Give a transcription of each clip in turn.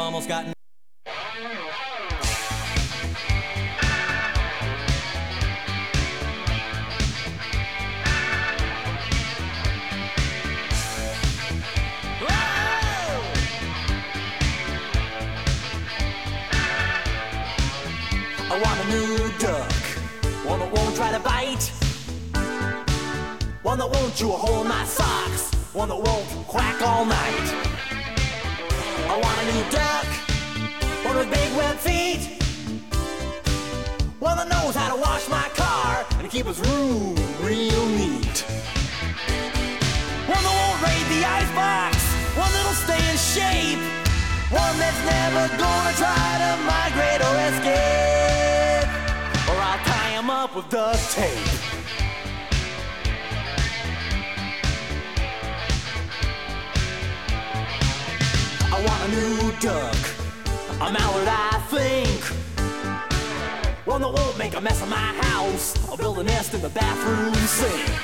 I've almost gotten. One that won't chew a hole in my socks, one that won't quack all night. I want a new duck, one with big web feet, one that knows how to wash my car and keep his room real neat. One that won't raid the icebox, one that'll stay in shape, one that's never gonna try to migrate or escape, or I'll tie him up with duct tape. Want a new duck, a mallard, I think. One that won't make a mess of my house or build a nest in the bathroom sink.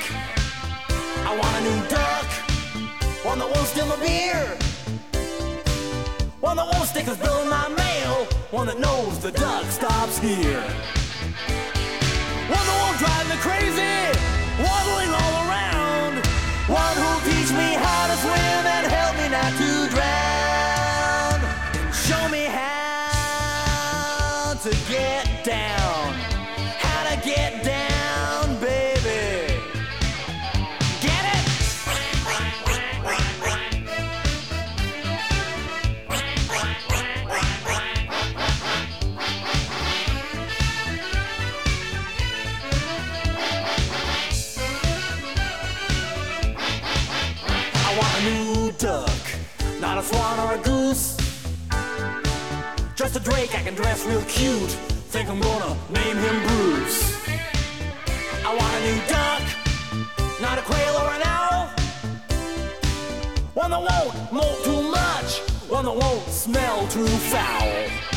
I want a new duck, one that won't steal my beer. One that won't stick his bill in my mail, one that knows the duck stops here. One that won't drive me crazy, waddling all around. One who'll teach me how Just a drake I can dress real cute. Think I'm gonna name him Bruce. I want a new duck, not a quail or an owl. One that won't molt too much, one that won't smell too foul.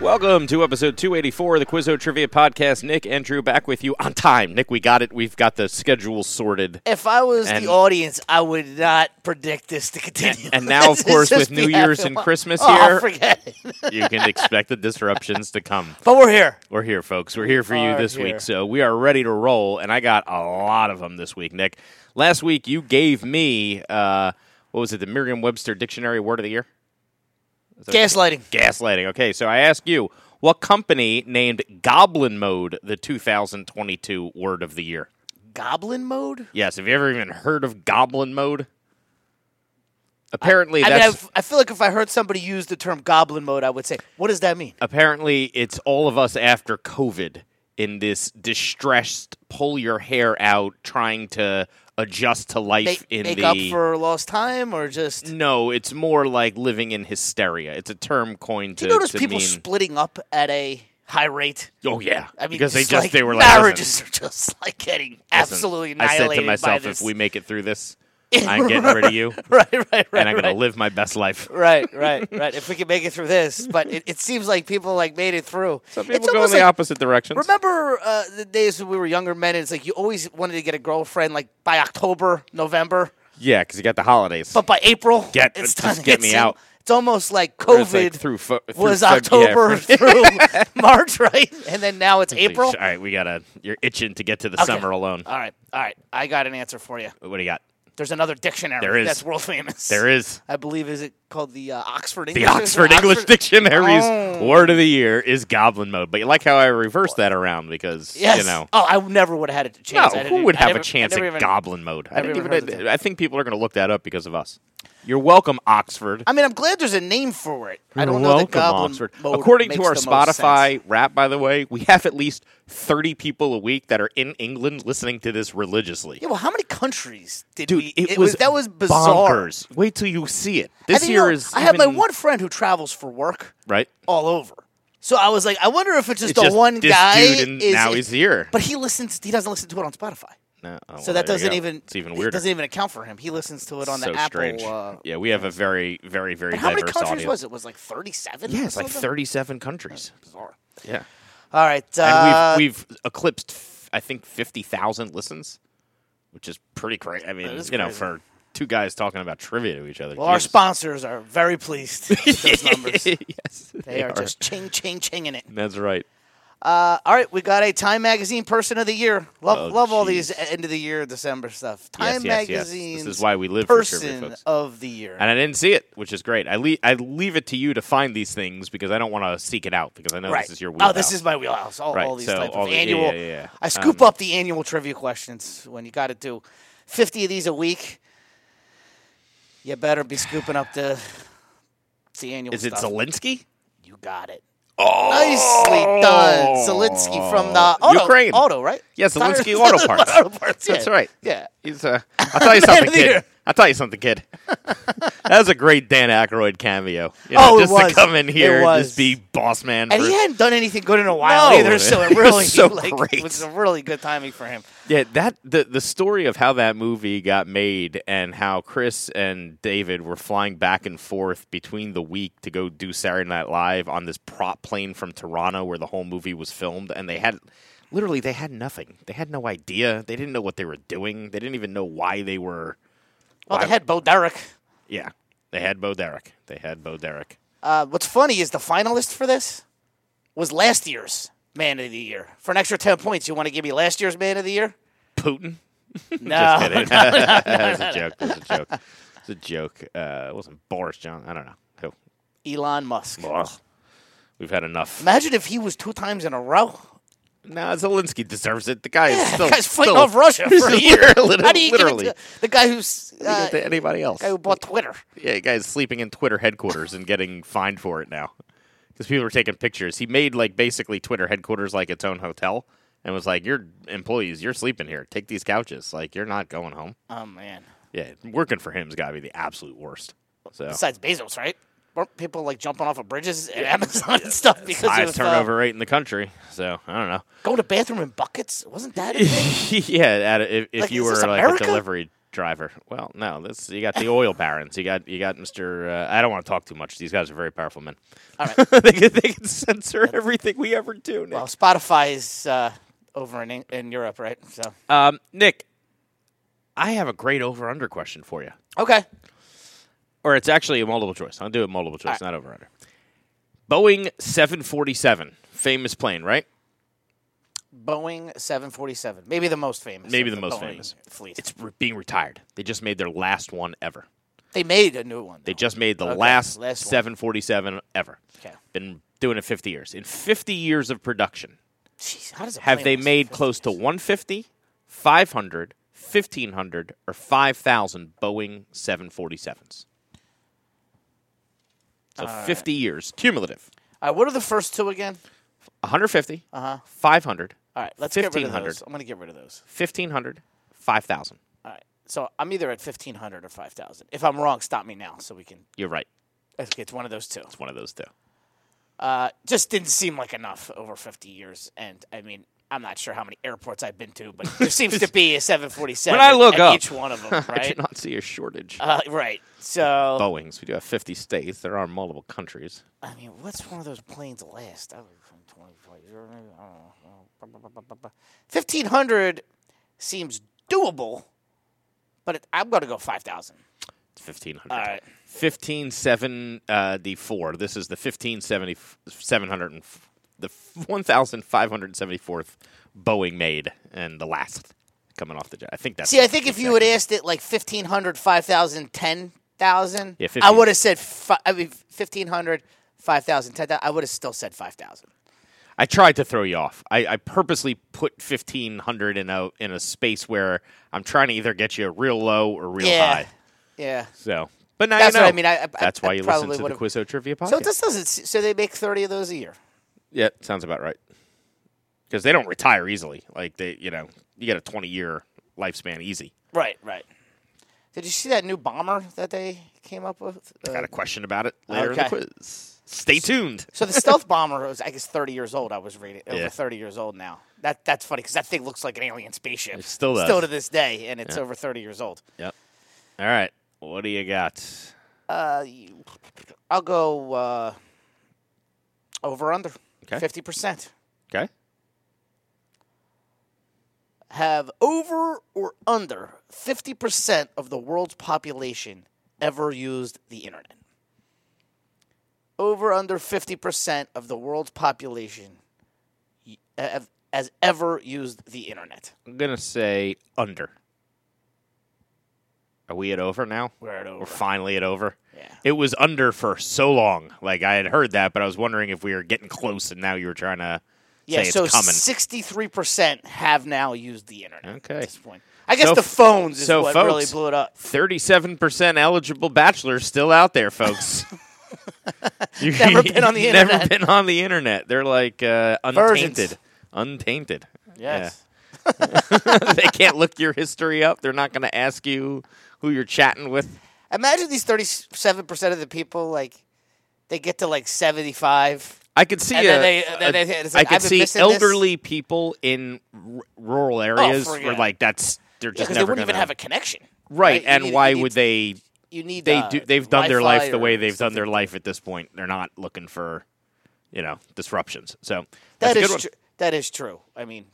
Welcome to episode 284 of the Quizzo Trivia Podcast. Nick and Drew back with you on time. Nick, we got it. We've got the schedule sorted. If I was And- the audience, I would not predict this to continue. And now, of course, with New Year's and. Christmas oh, here, forget it. you can expect the disruptions to come. But we're here. We're here, folks. We're here for you this here. week. So we are ready to roll. And I got a lot of them this week, Nick. Last week, you gave me, uh, what was it, the Merriam Webster Dictionary Word of the Year? Gaslighting. Gaslighting. Okay, so I ask you, what company named Goblin Mode the 2022 Word of the Year? Goblin mode? Yes, have you ever even heard of Goblin Mode? Apparently, I mean, that's I've, I feel like if I heard somebody use the term goblin mode, I would say, what does that mean? apparently it's all of us after COVID in this distressed, pull your hair out, trying to adjust to life Make, in make the. up for lost time or just. no, it's more like living in hysteria. It's a term coined Do to, you notice to people mean. splitting up at a high rate? oh yeah, I mean, because they just like they were like listen, marriages are just like getting listen, absolutely I said to myself, by this. if we make it through this, I'm getting rid of you, right, right, right, and I'm right. to live my best life. Right, right, right. If we can make it through this, but it, it seems like people like made it through. Some people it's go in the like, opposite directions. Remember uh, the days when we were younger men? And it's like you always wanted to get a girlfriend like by October, November, Yeah, because you got the holidays. but by April, Get- it's just done. get me out. It's almost like it's like COVID through, fo- through was Feb- yeah, October for- through March, right? And then now it's April. All right, we gotta. You're itching to get to the Okay. summer alone. All right, all right. I got an answer for you. What do you got? There's another dictionary There is. that's world famous. There is. I believe is it called the uh, Oxford English. The English. Oxford English Dictionary's Oh. word of the year is goblin mode. But you like how I reversed that around because Yes. you know. Oh, I never would have had a No, chance. I who would I have never- a chance I at even- goblin mode? I even even. I think people are going to look that up because of us. You're welcome, Oxford. I mean, I'm glad there's a name for it. I You're don't know that welcome, Goblin Oxford. mode According to our Spotify rap, by the way, we have at least 30 people a week that are in England listening to this religiously. Yeah, well, how many countries did Dude, we? it, was, that was bizarre. bonkers. Wait till you see it. This you year know, is. I have my one friend who travels for work right. all over. So I was like, I wonder if it's just It's the just one this guy. is now he's here. But he listens. He doesn't listen to it on Spotify. No, So that doesn't even. It's even It weirder. doesn't even account for him. He listens to it on the so Apple. Uh, yeah, we have a very, very, very but how many countries audience. was it? Was like 37? Yeah, it's like 37 countries. Bizarre. Yeah, All right. and Uh, we've we've eclipsed, f- I think, 50,000 listens, which is pretty crazy. I mean, you know, for two guys talking about trivia to each other. well, our sponsors are very pleased with those numbers. yes, They are just ching, ching, chinging it. That's right. Uh, all right, we got a Time Magazine Person of the Year. Love, Oh, love all these end of the year December stuff. Time yes, yes, yes. Magazine. This is why we live for trivia, Person folks. of the Year. And I didn't see it, which is great. I leave I leave it to you to find these things because I don't want to seek it out because I know right. this is your wheelhouse. oh, this is my wheelhouse. All, Right, all these so type all of the- yeah, annual. yeah, yeah. I scoop Um, up the annual trivia questions when you got to do fifty of these a week. You better be scooping up the the annual. Is it stuff. Zelensky? You got it. Oh, Nicely done, Zelensky from the auto, Ukraine. Auto, right? Yeah, Zelensky Tires- Auto Parts. Auto Parts. That's yeah. right. Yeah. He's uh, I'll tell you something, kid. I'll tell you something, kid. that was a great Dan Aykroyd cameo. You Oh, it just was. to come in here and just be boss man. And for- he hadn't done anything good in a while No, either, so it really so like, great. it was a really good timing for him. yeah, that the the story of how that movie got made and how Chris and David were flying back and forth between the week to go do Saturday Night Live on this prop plane from Toronto where the whole movie was filmed, and they had. Literally, they had nothing. They had no idea. They didn't know what they were doing. They didn't even know why they were. Well, they had Bo Derek. Yeah, they had Bo Derek. They had Bo Derek. Uh, what's funny is the finalist for this was last year's Man of the Year. For an extra 10 points, you want to give me last year's Man of the Year? Putin. No. Just kidding. that was a joke. That was a joke. It was a joke. Uh, it wasn't Boris Johnson. I don't know who. Elon Musk. Ugh. We've had enough. Imagine if he was two times in a row. No, Zelensky deserves it. The guy is still the guy's fighting still- off Russia for a year. Literally- How do you literally. give it to the guy who's uh, to anybody else? guy who bought Twitter? Yeah, the guy's sleeping in Twitter headquarters and getting fined for it now because people are taking pictures. He made like basically Twitter headquarters like its own hotel and was like, "Your employees, you're sleeping here. Take these couches. Like you're not going home." Oh man. Yeah, working for him's got to be the absolute worst. So Besides Bezos, right? Weren't people like jumping off of bridges at Amazon and stuff because highest of uh, turnover rate in the country. So I don't know. going to bathroom in buckets? Wasn't that yeah, at a, if, if Like, you were like America? a delivery driver. Well, no, this you got the oil barons. You got you got Mister. Uh, I don't want to talk too much. These guys are very powerful men. All right. they can they can censor everything we ever do. Nick. Well, Spotify is uh, over in in Europe, right? So Um, Nick, I have a great over under question for you. okay. Or it's actually a multiple choice. I'll do it multiple choice, right. not over under. Boeing 747, famous plane, right? Boeing 747, maybe the most famous. Maybe of the most Boeing famous. fleet. It's re- being retired. They just made their last one ever. they made a new one. They just made the Okay, last, last 747 ever. Okay. Been doing it 50 years. In 50 years of production, Jeez, how does a have they made 50 close to years? 150, 500, 1500, or 5,000 Boeing 747s? So 50 years cumulative. All right, what are the first two again? 150, Uh-huh. 500, All right, let's get rid of 1500. those. I'm going to get rid of those. 1500, 5000. All right. So I'm either at 1500 or 5000. If I'm wrong, stop me now so we can You're right. okay, it's one of those two. It's one of those two. Uh, just didn't seem like enough over 50 years. And I mean, I'm not sure how many airports I've been to, but there seems to be a 747 When I look at up, each one of them, right? I did not see a shortage. uh, right. So, Boeings. We do have 50 states. There are multiple countries. I mean, what's one of those planes last? I was from 25 don't know. 1500 seems doable, but it, I'm going to go 5000. It's 1500. All right. 157 uh, the 4. This is the 1570 700 and f- the 1574th Boeing made and the last coming off the jet. I think that's See, I think if you had asked it like 1500, 5000, 10,000, thousand. Yeah, I would have said. Fi- I mean, 1500, 5,000, 10,000. I would have still said five thousand. I tried to throw you off. I, I purposely put fifteen hundred in a in a space where I'm trying to either get you a real low or real Yeah. high. Yeah. So, but now That's you know. what I mean. I, I, That's why you listen to the Quizzo Trivia podcast. So this doesn't. So they make thirty of those a year. Yeah, sounds about right. Because they don't retire easily. Like they, you know, you get a 20 year lifespan easy. Right. Right. Did you see that new bomber that they came up with? Uh, Got a question about it later in the quiz. Stay tuned. So the stealth bomber was, I guess, thirty years old. I was reading over Yeah. thirty years old now. That that's funny because that thing looks like an alien spaceship. It still does. Still to this day, and it's over thirty years old. Yep. All right. What do you got? Uh, I'll go uh, over under Okay. fifty percent. Okay. Have over or under fifty percent of the world's population ever used the internet? Over under fifty percent of the world's population have, has ever used the internet. I'm going to say under. Are we at over now? We're at over. We're finally at over. Yeah. It was under for so long. Like I had heard that, but I was wondering if we were getting close, and now you were trying to Yeah, say so it's coming. sixty-three percent have now used the internet. Okay. At this point, I guess So the phones is so what folks- really blew it up. Thirty-seven percent eligible bachelors still out there, folks. You've Never been on the internet. Never been on the internet. They're like uh, Virgins. untainted. Untainted. Yes. they can't look your history up. They're not going to ask you who you're chatting with. Imagine these thirty-seven percent of the people like they get to like seventy-five. I could see And a, then they- a- they- it's I could see missing this. elderly people in r- rural areas where like that's they're Yeah, just because they never wouldn't even gonna- have a connection. right. You And need- why would they? You need They uh, do. They've done their Wi-Fi life the way they've done their life at this point. They're not looking for, you know, disruptions. So That that's a is tru- that is true. I mean,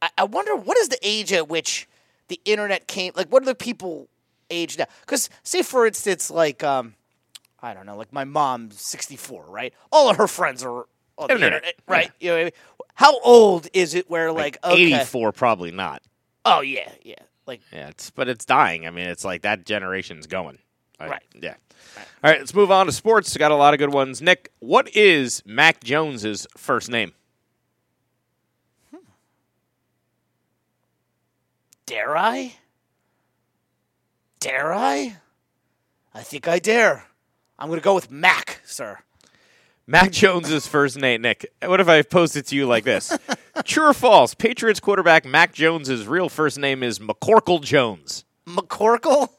I, I wonder what is the age at which the internet came. Like, what are the people age now? Because say, for instance, like um, I don't know, like my mom's sixty-four, right? All of her friends are on the Internet, internet, right? You know I mean? How old is it? Where like, okay, Eighty-four, probably not. oh yeah, yeah, like Yeah, it's but it's dying. I mean, it's like that generation's going. I- Right. Yeah. All right, let's move on to sports. Got a lot of good ones. Nick, what is Mac Jones's first name? dare I? Dare I? I think I dare. I'm gonna go with Mac, sir. Mac Jones's first name, Nick. What if I posed it to you like this? True or false? Patriots quarterback Mac Jones's real first name is McCorkle Jones. McCorkle?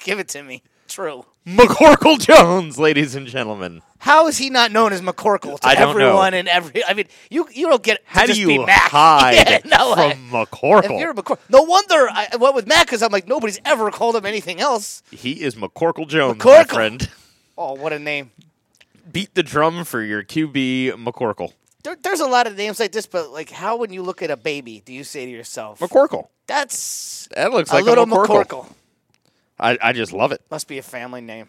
Give it to me. True. McCorkle Jones, ladies and gentlemen. How is he not known as McCorkle to I don't know. everyone and every? I mean, you you don't get to How do you Mac. hide Yeah, no, I- from McCorkle? if you're McCor- no wonder I went with Mac because I'm like nobody's ever called him anything else. he is McCorkle Jones, my McCorkle. friend. Oh, what a name! Beat the drum for your QB McCorkle. There, there's a lot of names like this, but like, how when you look at a baby, do you say to yourself, McCorkle. "That's That looks a like little a McCorkle. McCorkle"? I, I just love it. Must be a family name.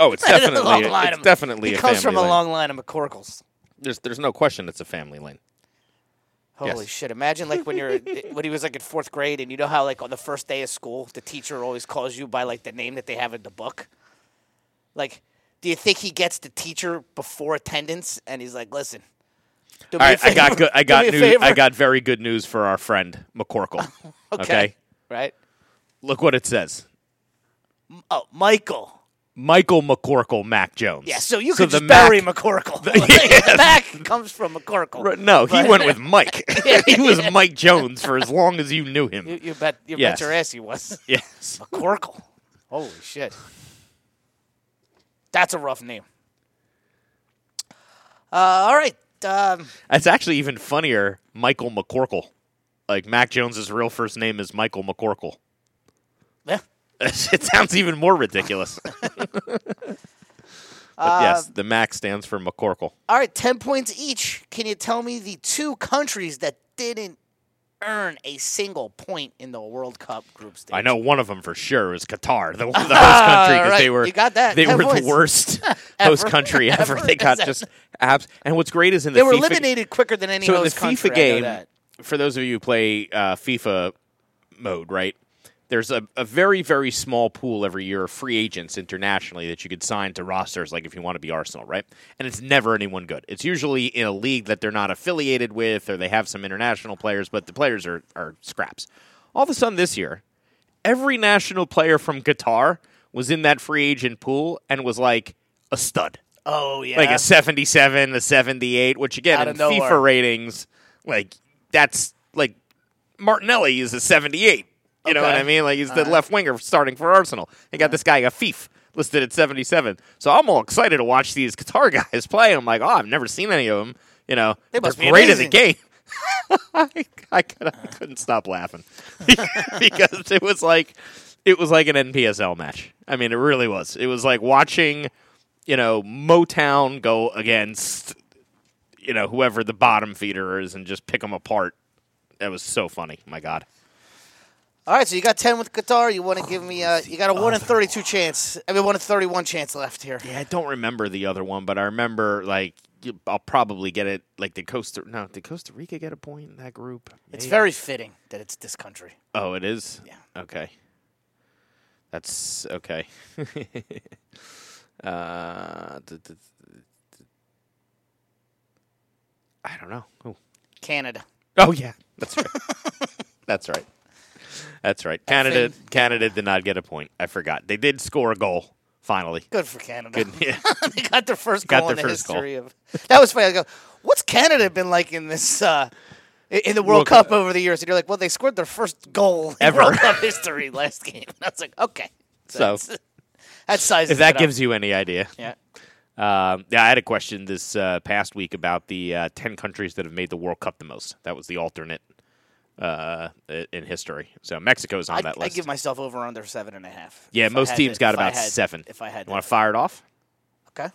Oh, it's A definitely line it's definitely He a comes from a lane. long line of McCorkles. There's there's no question it's a family lane. Holy Yes. shit! Imagine like when you're when he was like in fourth grade, and you know how like on the first day of school, the teacher always calls you by like the name that they have in the book. Like, do you think he gets the teacher before attendance, and he's like, "Listen, All a right, I got good. I got news. I got very good news for our friend McCorkle. okay. right? look what it says. Oh, Michael. Michael McCorkle, Mac Jones. Yeah, so you so could the just bury Mac- McCorkle. Yes. Mac comes from McCorkle. Right, No, he But- went with Mike. he was Mike Jones for as long as you knew him. You, you bet. You Yes. bet your ass he was yes. McCorkle. Holy shit! That's a rough name. Uh, all right. Um, That's actually even funnier. Michael McCorkle. Like Mac Jones's real first name is Michael McCorkle. it sounds even more ridiculous. but yes, the Mac stands for McCorkle. All right, 10 points each. Can you tell me the two countries that didn't earn a single point in the World Cup group stage? I know one of them for sure is Qatar, the, the host country, because they were You got that. They were points. the worst host Ever. country ever. Ever. They got just abs. And what's great is in the They were FIFA eliminated quicker than any so in the host country. FIFA I know game, that. for those of you who play uh, FIFA mode, right? There's a, a very very small pool every year of free agents internationally that you could sign to rosters like if you want to be Arsenal, right? And it's never anyone good. It's usually in a league that they're not affiliated with or they have some international players, but the players are are scraps. All of a sudden this year, every national player from Qatar was in that free agent pool and was like a stud. Oh yeah. Like a 77, a 78, which again Out in. FIFA ratings, like that's like Martinelli is a 78. You know what I mean? Like he's the left winger starting for Arsenal. They got this guy a Fief listed at 77. So I'm all excited to watch these Qatar guys play. I'm like, oh, I've never seen any of them. You know, They must be great at the game. I, I, could, I couldn't stop laughing because it was like it was like an NPSL match. I mean, it really was. It was like watching, you know, Motown go against, you know, whoever the bottom feeder is and just pick them apart. That was so funny. My God. All right, so you got ten with Qatar. You want to give me? Uh, you got a one in thirty-two chance. I mean, one in thirty-one chance left here. Yeah, I don't remember the other one, but I remember like I'll probably get it. Like did Costa? No, did Costa Rica get a point in that group? It's very fitting that it's this country. Oh, it is. Yeah. Okay. That's okay. uh, d- d- d- I don't know. Oh. Canada. Oh yeah, that's right. that's right. That's right. Canada. Canada did not get a point. I forgot. They did score a goal finally. Good for Canada. Good. Yeah. they got their first Got goal in the first goal. history of. That was funny. I go, what's Canada been like in this? Uh, in the World World Cup Cup. over the years, and you're like, well, they scored their first goal in Ever. World Cup history last game. And I was like, okay, So that's, that sizes if that it up. gives you any idea. yeah, Um, yeah, I had a question this uh, past week about the uh, 10 countries that have made the World Cup the most. That was the alternate uh, in history. So Mexico's on I, that list. I give myself over under seven and a half. yeah, if most teams got about had- seven. If I had, want to. fire it off? okay.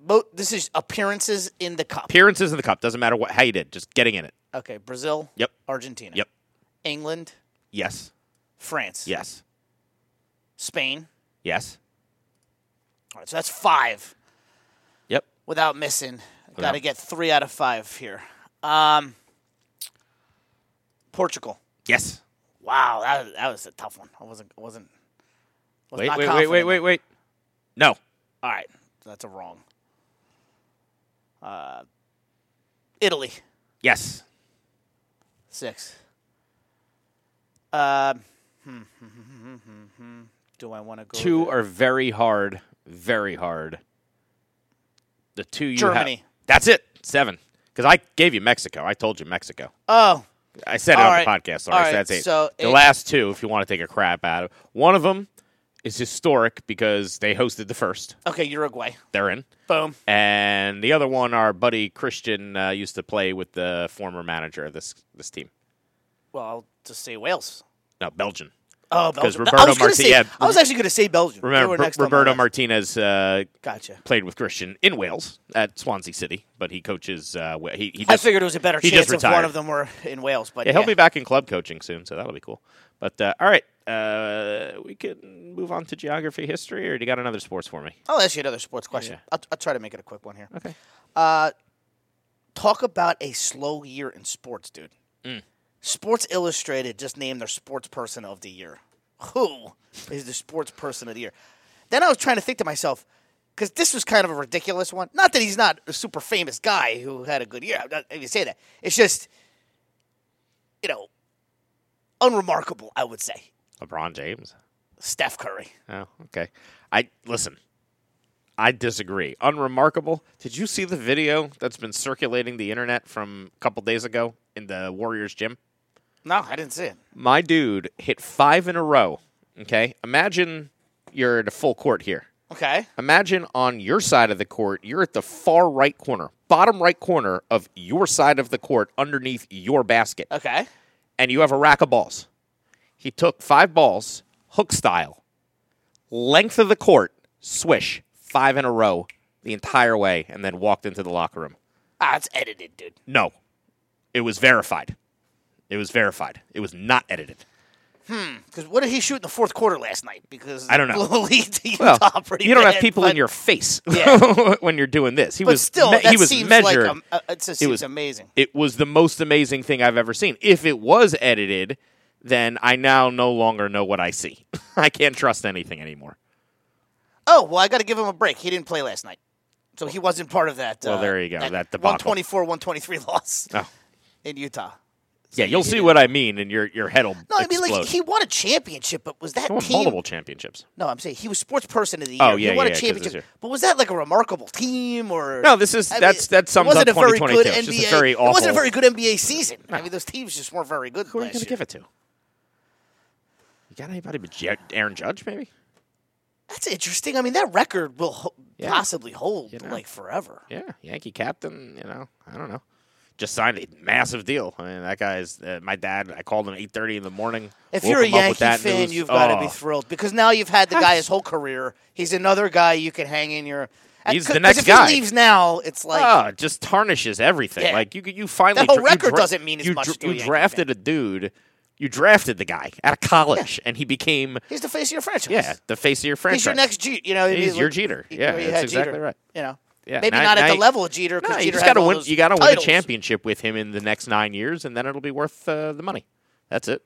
Bo- this is appearances in the cup. Appearances in the cup. Doesn't matter what how you did. Just getting in it. Okay, Brazil. Yep. Argentina. Yep. England. Yes. France. Yes. Spain. Yes. All right, so that's five Yep. without missing. Got to get three out of five here. Um, Portugal. Yes. Wow, that, that was a tough one. I wasn't wasn't. Was Wait, wait, wait, wait, wait, wait. No. All right, that's a wrong. Uh, Italy Yes. six. Uh, hmm, hmm, hmm, do I want to go? Two there? are very hard. Very hard. The two you have- Germany. That's it. Seven. Because I gave you Mexico. I told you Mexico. Oh, I said it All on right. the podcast. All right, so that's eight. so the last two, if you want to take a crap out of one of them is historic because they hosted the first. okay, Uruguay. They're in. Boom. And the other one, our buddy Christian uh, used to play with the former manager of this this team. Well, I'll just say Wales. No, Belgian. Oh, 'Cause because Roberto I was gonna Marti- say- yeah, I was actually going to say Belgium. Remember, Roberto. Martinez uh, Gotcha. played with Christian in Wales at Swansea City, but he coaches. Uh, he, he I figured it was a better he chance just if one of them were in Wales, but Yeah, yeah, he'll be back in club coaching soon, so that'll be cool. But uh, all right, uh, we can move on to geography, history, or do you got another sports for me? I'll ask you another sports question. Yeah. I'll, I'll try to make it a quick one here. Okay. Uh, talk about a slow year in sports, dude. Mm. Sports Illustrated just named their sports person of the year. Who is the sports person of the year? Then I was trying to think to myself, because this was kind of a ridiculous one. Not that he's not a super famous guy who had a good year. I'm not even say that. It's just, you know, unremarkable. I would say LeBron James. Steph Curry. Oh, okay. I listen. I disagree. Unremarkable. Did you see the video that's been circulating the internet from a couple days ago in the Warriors gym? No, I didn't see it. My dude hit five in a row. Okay. Imagine you're at a full court here. Okay. Imagine on your side of the court, you're at the far right corner, bottom right corner of your side of the court underneath your basket, Okay. and you have a rack of balls. He took five balls, hook style, length of the court, swish, five in a row the entire way, and then walked into the locker room. Ah, it's edited, dude. No, it was verified. It was verified. It was not edited. Hmm. Because what did he shoot in the fourth quarter last night? Because I don't know. blew lead to Well, pretty you don't have people in your face Yeah. when you're doing this. He But was still, me- that he was seems measured. like uh, it just seems was- amazing. it was the most amazing thing I've ever seen. If it was edited, then I now no longer know what I see. I can't trust anything anymore. Oh well, I got to give him a break. He didn't play last night, so he wasn't part of that. Well, uh, there you go, that debacle. 124, 123 loss Oh. in Utah. Yeah, you'll see what I mean, and your your head will No, I mean like he won a championship, but was that He won team? multiple championships. No, I'm saying he was sports person of the oh, year. Oh, yeah, he won yeah, a championship, but was that like a remarkable team or? No, this is I mean, that's that it sums wasn't up a very good 2022. It's NBA. just a very It wasn't a very good NBA season. I mean, those teams just weren't very good. Who are you going to give it to? You got anybody but Aaron Judge, maybe? That's interesting. I mean, that record will ho- Yeah. possibly hold You know. like forever. Yeah, Yankee captain. You know, I don't know. Just signed a massive deal. I mean, that guy's uh, my dad. I called him eight thirty in the morning. If you're a him Yankee fan, news. you've got to Oh. be thrilled because now you've had the guy his whole career. He's another guy you can hang in your. He's He's 'cause- the next 'cause if guy. he leaves now, it's like Ah, it just tarnishes everything. Yeah. Like you, you finally That whole dra- you record dra- doesn't mean as you, much dra- to you Yankee drafted a dude. You drafted the guy out of college, and he became he's the face of your franchise. yeah the face of your franchise. he's your next Jeter. You know, He's like- your Jeter. you Yeah, know, that's exactly Jeter, right. You know, Yeah, maybe not at the level of Jeter No, you Jeter gotta win. You got to win a championship with him in the next nine years, and then it'll be worth uh, the money. That's it.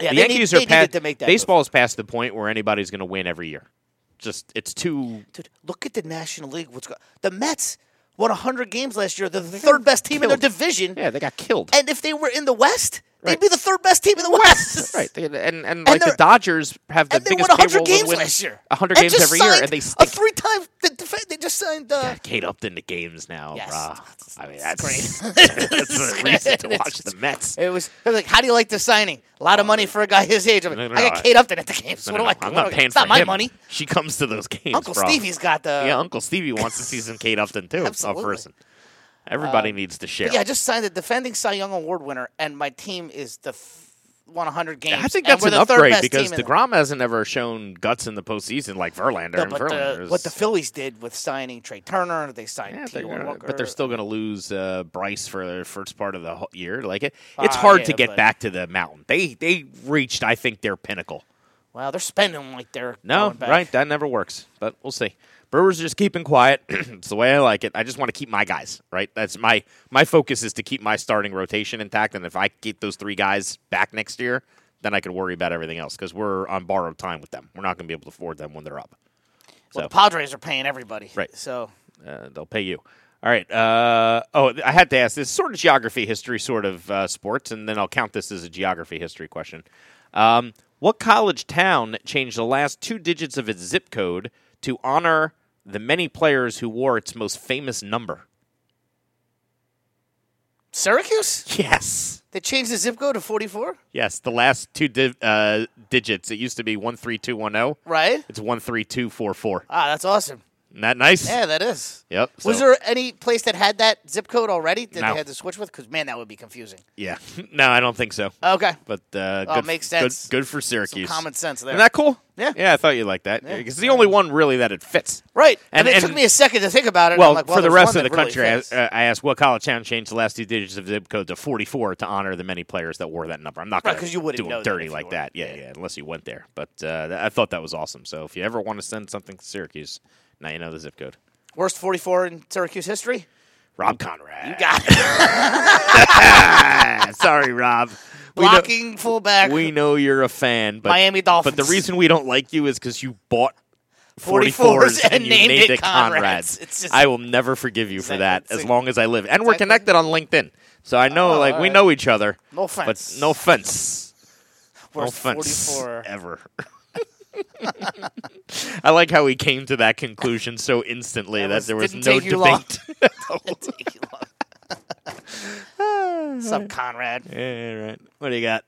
Yeah, the need- Yankees they are past. to make that Baseball is past the point where anybody's going to win every year. Just it's too. Dude, look at the National League. What's go- the Mets won 100 games last year. They're the third best team in their division. Yeah, they got killed. And if they were in the West, Right. they'd be the third best team in the West. Right, they- and and, like the Dodgers have the And they biggest won 100 payroll games and win last year. 100 And games every year, and they a three-time. The, they just signed. Uh, Kate Upton to games now, Yes. brah. I mean, that's great. that's a reason to watch the Mets. It was, they were like, how do you like the signing? A lot of money for a guy his age. I'm like, No, no, I got Kate Upton at the games. No, what no, do I? I'm not paying It's for not my him. money. She comes to those games. Uncle bro. Stevie's got the. Yeah, Uncle Stevie wants to see some Kate Upton too. Absolutely. Person. Everybody needs to share. Yeah, I just signed the defending Cy Young Award winner, and my team is the f- won 100 games. I think that's an upgrade because team the- Degrom hasn't ever shown guts in the postseason like Verlander. No, and but Verlander the, is- what the Phillies did with signing Trea Turner, they signed Yeah, they're T. gonna- Walker. but they're still going to lose uh, Bryce for the first part of the whole year. Like it, it's Ah, hard yeah, to get back to the mountain. They they reached, I think, their pinnacle. Wow, they're spending like they're No, going back. right? That never works. But we'll see. Brewers are just keeping quiet. it's the way I like it. I just want to keep my guys. Right. That's my my focus is to keep my starting rotation intact. And if I keep those three guys back next year, then I can worry about everything else because we're on borrowed time with them. We're not going to be able to afford them when they're up. Well, So the Padres are paying everybody. Right. So uh, they'll pay you. All right. Uh, oh, I had to ask this sort of geography, history, sort of uh, sports, and then I'll count this as a geography history question. Um, what college town changed the last two digits of its zip code to honor the many players who wore its most famous number? Syracuse, Yes. they changed the zip code to 44, Yes. The last two di- uh, digits. It used to be 13210. right? It's 13244. Ah, that's awesome. Isn't that nice? Yeah, that is. Yep. Was so- there any place that had that zip code already that No. they had to switch with? Because man, that would be confusing. Yeah. no, I don't think so. Okay, But uh, Oh, good, makes good- sense. Good, for some Syracuse. common sense there. Isn't that cool? Yeah. Yeah, I thought you'd like that. Because it's the only one really that it fits. right. And- And, it and- took me a second to think about it. Well, like, well, for the rest of the that really country, I, uh, I asked what college town changed the last two digits of zip code to 44 to honor the many players that wore that number. I'm not Right, going you wouldn't do them dirty like that. Yeah, yeah. yeah, unless you went there. But uh, I thought that was awesome. So if you ever want to send something to Syracuse, now you know the zip code. Worst 44 in Syracuse history. Rob Konrad. You got it. Sorry, Rob. We know- Blocking fullback. We know you're a fan, but Miami Dolphins. But the reason we don't like you is because you bought 44s 44s and named named it Konrads. Just- I will never forgive you for that as long as I live. And we're connected on LinkedIn, so I know Oh, like we oh, know each other. No offense. but no offense. No Worst offense 44. ever. I like how we came to that conclusion so instantly That that, was- there was no take you long. debate. Take you long. What's up, Konrad? yeah, right. What do you got?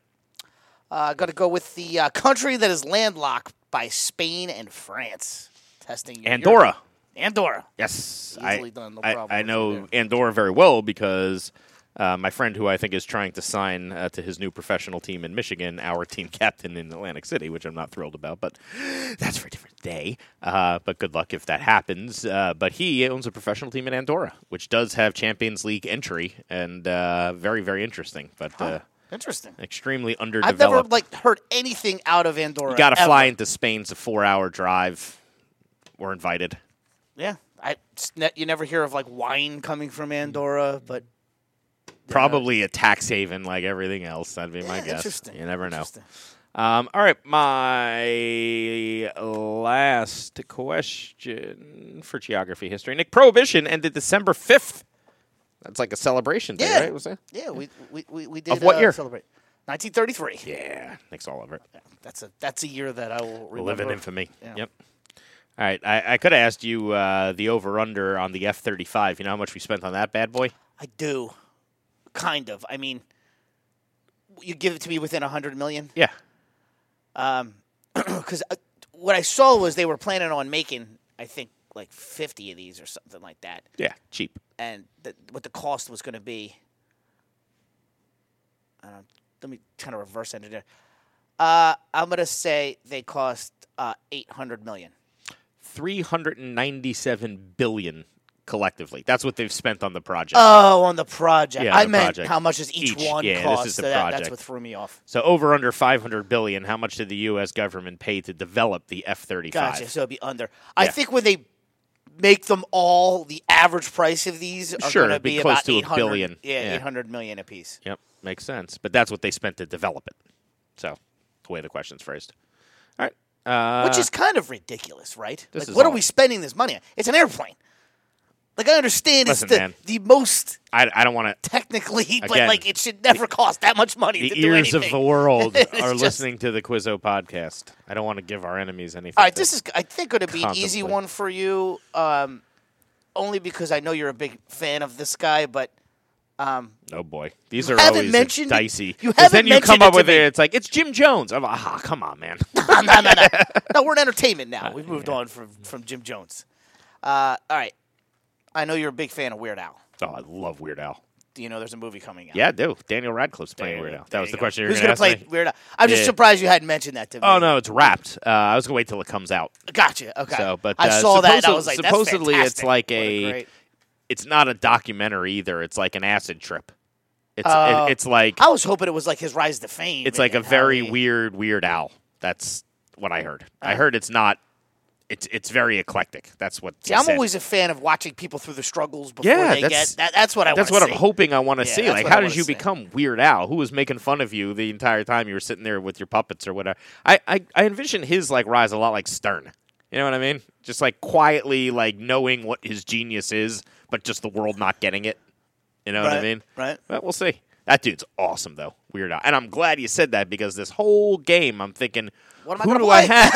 Uh, Got to go with the uh, country that is landlocked by Spain and France. Testing your- Andorra. Andorra. Yes, Easily I, done, no I, problem I know Andorra very well because uh, my friend, who I think is trying to sign uh, to his new professional team in Michigan, our team captain in Atlantic City, which I'm not thrilled about, but that's for a different day. Uh, but good luck if that happens. Uh, but he owns a professional team in Andorra, which does have Champions League entry, and uh, very, very interesting, but uh, Interesting. extremely underdeveloped. I've never like heard anything out of Andorra. you got to fly into Spain. It's a four-hour drive. We're invited. Yeah, I ne- you never hear of like wine coming from Andorra, but Probably a tax haven like everything else. That'd be my guess. interesting. You never know. Um, all right, my last question for geography history. Nick, Prohibition ended December fifth. That's like a celebration day, Yeah. right? Was it? Yeah, we we, we, we did. what uh, year? Celebrate. 1933. Yeah, Nick's all over it. That's a that's a year that I will remember. Live in infamy. Yeah. Yep. All right, I, I could have asked you uh, the over under on the F thirty five. You know how much we spent on that bad boy? I do, kind of. I mean, you give it to me within a hundred million, Yeah. Um, because uh, what I saw was they were planning on making, I think, like 50 of these or something like that, Yeah, cheap. and the, what the cost was going to be. I don't. Let me kind of reverse engineer. Uh, I'm going to say they cost uh, 800 million. 397 billion collectively. That's what they've spent on the project. Oh, on the project. Yeah, I the meant project. how much does each, Each, one yeah, this cost? is the so that- project. that's what threw me off. so over under 500 billion, how much did the US government pay to develop the F35? Gotcha. So it'd be under. I think when they make them all, the average price of these are Sure, going to it'd be be close about to a 800 billion. Yeah, Yeah. 800 million a piece. Yep, makes sense. But that's what they spent to develop it. So, the way the question's phrased. All right. Uh, Which is kind of ridiculous, right? Like, what are we spending this money on? It's an airplane. Like I understand Listen, it's the, man. the most I, I don't want to. technically, but Again, like it should never cost that much money. The to do ears of anything. the world It's are just- listening to the Quizzo podcast. I don't want to give our enemies anything. All right, to- this is I think going to be an easy contemplate. one for you, um, only because I know you're a big fan of this guy. But Oh boy, these are haven't always mentioned- dicey. you 'Cause then haven't you come mentioned it up to with me. it. It's like it's Jim Jones. I'm like, ah, come on, man. no, no, no. no, No, we're in entertainment Uh, now. We've moved on from from Jim Jones. Uh, all right, I know you're a big fan of Weird Al. oh, I love Weird Al. Do you know there's a movie coming out? Yeah, I do. Daniel Radcliffe's playing you Weird. Al. That was the go. question Who's you're gonna going to play Weird Al? I'm just Yeah. surprised you hadn't mentioned that to me. Oh no, it's wrapped. Uh, I was gonna wait till it comes out. Gotcha. Okay. So, but I uh, saw that. And I was like, That's supposedly it's like a, great- it's not a documentary either. It's like an acid trip. It's Oh. it, it's like I was hoping it was like his rise to fame. it's like a very weird Weird Al. That's what I heard. Uh. I heard it's not. It's it's very eclectic. That's what. See, I'm said. always a fan of watching people through the struggles before Yeah, they that's- get. That, that's what I. That's what I'm hoping I want to Yeah, see. Like, how did you see. become Weird Al? Who was making fun of you the entire time you were sitting there with your puppets or whatever? I, I, I envision his like rise a lot like Stern. You know what I mean? Just like quietly like knowing what his genius is, but just the world not getting it. You know what I mean? right. But we'll see. That dude's awesome though, Weird Al, and I'm glad you said that because this whole game I'm thinking, What am I who do I have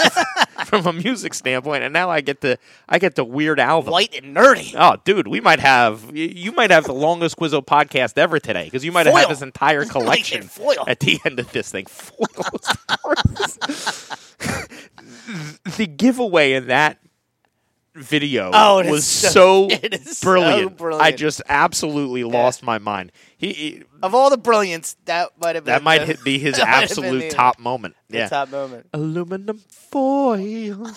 from a music standpoint? And now I get the I get the Weird Al them. White and nerdy. Oh, dude, we might have you might have the longest Quizzo podcast ever today because you might have had Foil. this entire collection foil. at the end of this thing. Foil the giveaway in that video Oh, was so- so, it is so brilliant. I just absolutely lost my mind. He, he- Of all the brilliance, that might have been that might the, be his that might have been absolute top moment. yeah, top moment. aluminum foil.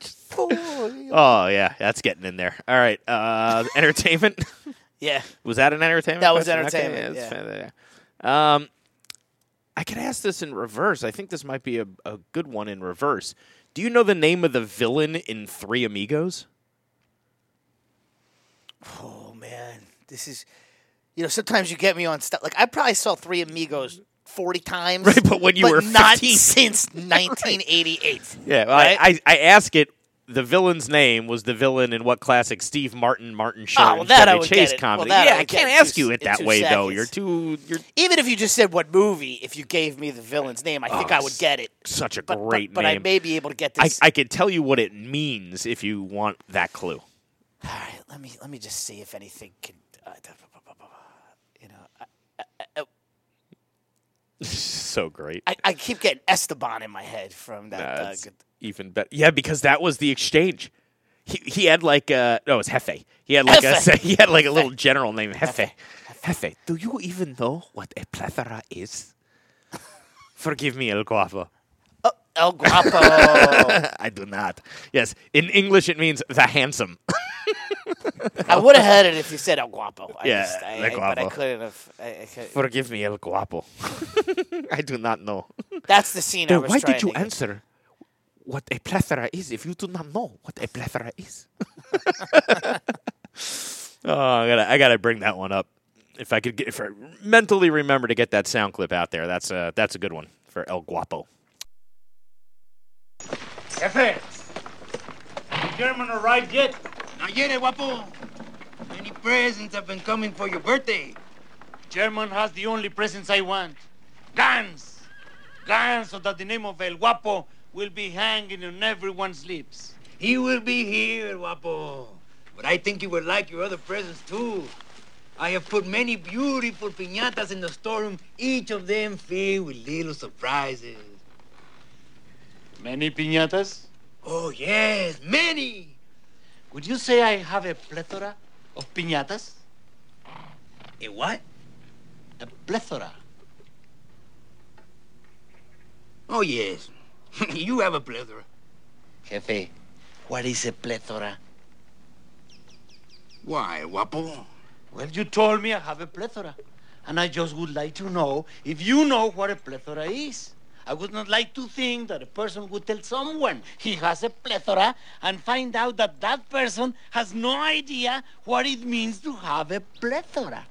Just- oh yeah, that's getting in there. All right, uh, entertainment. Yeah. Was that an entertainment? That was question? entertainment, Okay, yeah. yeah. Um, I could ask this in reverse. I think this might be a, a good one in reverse. Do you know the name of the villain in Three Amigos? Oh man, this is. You know, sometimes you get me on stuff. Like I probably saw Three Amigos forty times. Right, but when you were not since 1988. Yeah, well, Right? I, I, I ask it. The villain's name was the villain in what classic Steve Martin, Martin Short, Oh, well, that I Chevy Chase. Well, comedy. I yeah, I would can't ask two you it that way though. You're too. You're Even if you just said what movie, if you gave me the villain's name, I think I would get it. such a But, but- great but, I may be able to get this. I could tell you what it means if you want that clue. All right, let me let me just see if anything can. Uh, you know, I, I, so great. I, I keep getting Esteban in my head from that. uh, good- even better. Yeah, because that was the exchange. He he had like a no, it was Jefe. He had like Jefe. a he had like a little general named Jefe. Jefe, do you even know what a plethora is? Forgive me, El Guapo. oh, El Guapo. I do not. Yes, in English it means the handsome. I would have heard it if you said El Guapo. I Yeah, just, I, El I- but I couldn't have. I, could, Forgive me, El Guapo. I do not know. that's the scene I Then was why did you answer what a plethora is if you do not know what a plethora is? oh, I gotta, I gotta bring that one up. If I could get, if I mentally remember to get that sound clip out there, that's a that's a good one for El Guapo. Jefe, German arrived yet? Not yet, eh, guapo. Many presents have been coming for your birthday. German has the only presents I want. Guns! Guns so that the name of El Guapo will be hanging on everyone's lips. He will be here, guapo. But I think you would like your other presents too. I have put many beautiful piñatas in the storeroom, each of them filled with little surprises. Many piñatas? Oh, yes, many. Would you say I have a plethora of piñatas? A what? A plethora. Oh, yes. you have a plethora. Jefe, what is a plethora? Why, guapo? Well, you told me I have a plethora. And I just would like to know if you know what a plethora is. I would not like to think that a person would tell someone he has a plethora and find out that that person has no idea what it means to have a plethora.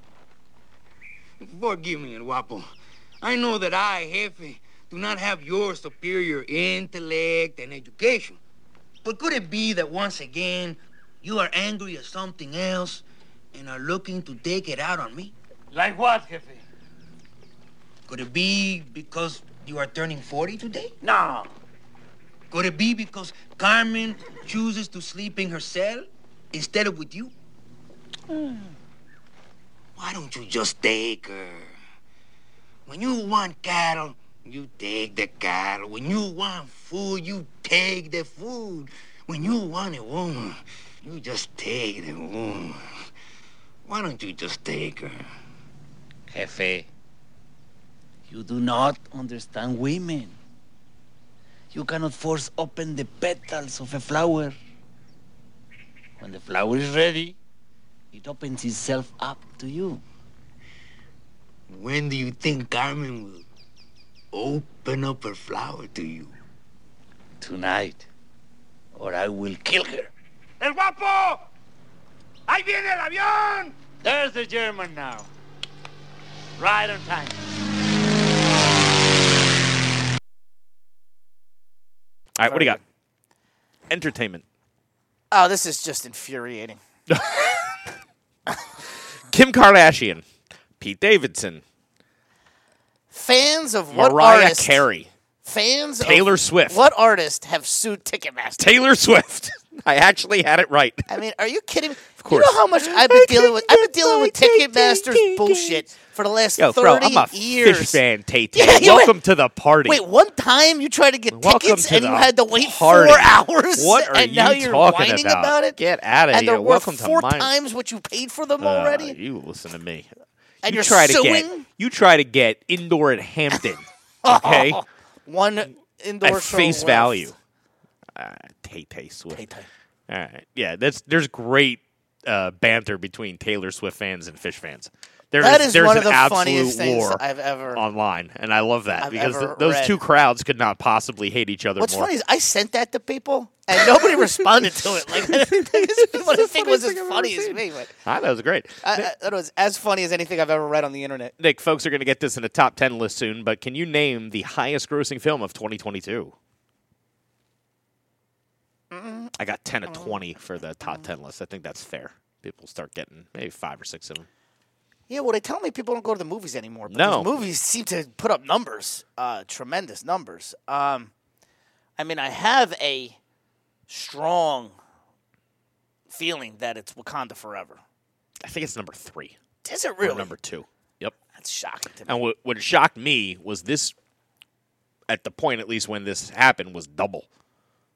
Forgive me, guapo. I know that I, Jefe, do not have your superior intellect and education. But could it be that once again you are angry at something else and are looking to take it out on me? Like what, Jefe? Could it be because you are turning 40 today? No. Could it be because Carmen chooses to sleep in her cell instead of with you? Hmm. Why don't you just take her? When you want cattle, you take the car. When you want food, you take the food. When you want a woman, you just take the woman. Why don't you just take her? Jefe, you do not understand women. You cannot force open the petals of a flower. When the flower is ready, it opens itself up to you. When do you think Carmen will open up her flower to you? Tonight, or I will kill her. ¡El guapo! ¡Ahí viene el avión! There's the German now. Right on time. All right, what do you got? Entertainment. Oh, this is just infuriating. Kim Kardashian, Pete Davidson, Fans of what Mariah artist? Carey, Fans of Taylor of Swift. What artist have sued Ticketmaster? Taylor Swift. I actually had it right. I mean, are you kidding me? Of course. You know how much I've been dealing with? I've been dealing with Ticketmaster's bullshit for the last Yo, thirty bro, I'm a years. Phish fan, Tay Tay. Yeah, you Welcome to the party. Wait, one time you tried to get Welcome tickets to and you had to wait party. four hours. What are and now you you're talking whining about? about it. Get outta and here. they're Welcome to four mine. times what you paid for them Uh, already. you listen to me. And you you're try to get you try to get indoor at Hampton. Okay, one indoor at face value. Uh, Tay Tay Swift. Tay-Tay. All right, yeah, that's there's great uh, banter between Taylor Swift fans and Phish fans. There That is there's one an of the absolute funniest things war I've ever- online, and I love that I've because th- those read. two crowds could not possibly hate each other What's more. funny is I sent that to people and nobody responded to it. Like I didn't think people didn't think it was as funny as me. But Ah, that was great. I, I, that was as funny as anything I've ever read on the internet. Nick, folks are going to get this in a top 10 list soon, but can you name the highest grossing film of 2022? I got 10 of 20 for the top 10 list. I think that's fair. People start getting maybe five or six of them. Yeah, well, they tell me people don't go to the movies anymore. But No. movies seem to put up numbers, uh, tremendous numbers. Um, I mean, I have a strong feeling that it's Wakanda Forever. I think it's number three. Is it Or really? number two. Yep. That's shocking to me. And what, what shocked me was this, at the point at least when this happened, was double.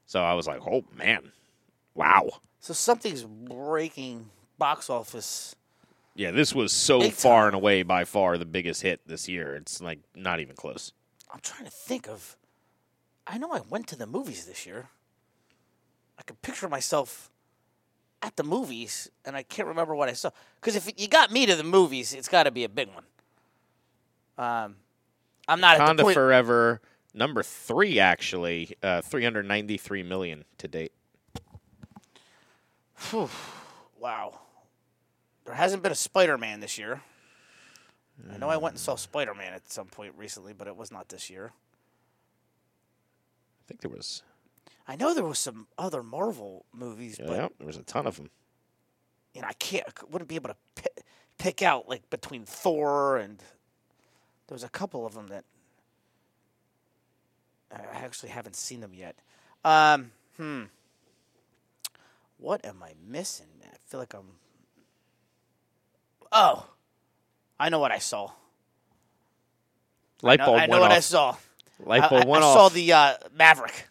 So I was like, oh, man. Wow. So something's breaking box office. Yeah, this was so Big far time. and away by far the biggest hit this year. It's like not even close. I'm trying to think of. I know I went to the movies this year. I can picture myself at the movies, and I can't remember what I saw. Because if you got me to the movies, it's got to be a big one. Um, I'm not at the point. Forever, number three, actually, uh, 393 million to date. wow, there hasn't been a Spider-Man this year. I know I went and saw Spider Man at some point recently, but it was not this year. I think there was. I know there was some other Marvel movies, but Yeah, there was a ton of them. you know, I can't, wouldn't be able to pick, pick out like between Thor and there was a couple of them that I actually haven't seen them yet. Um, hmm. What am I missing? I feel like I'm. Oh, I know what I saw. Light I know, bulb I know what off. I saw. Light I, bulb I- went I off. saw the uh, Maverick.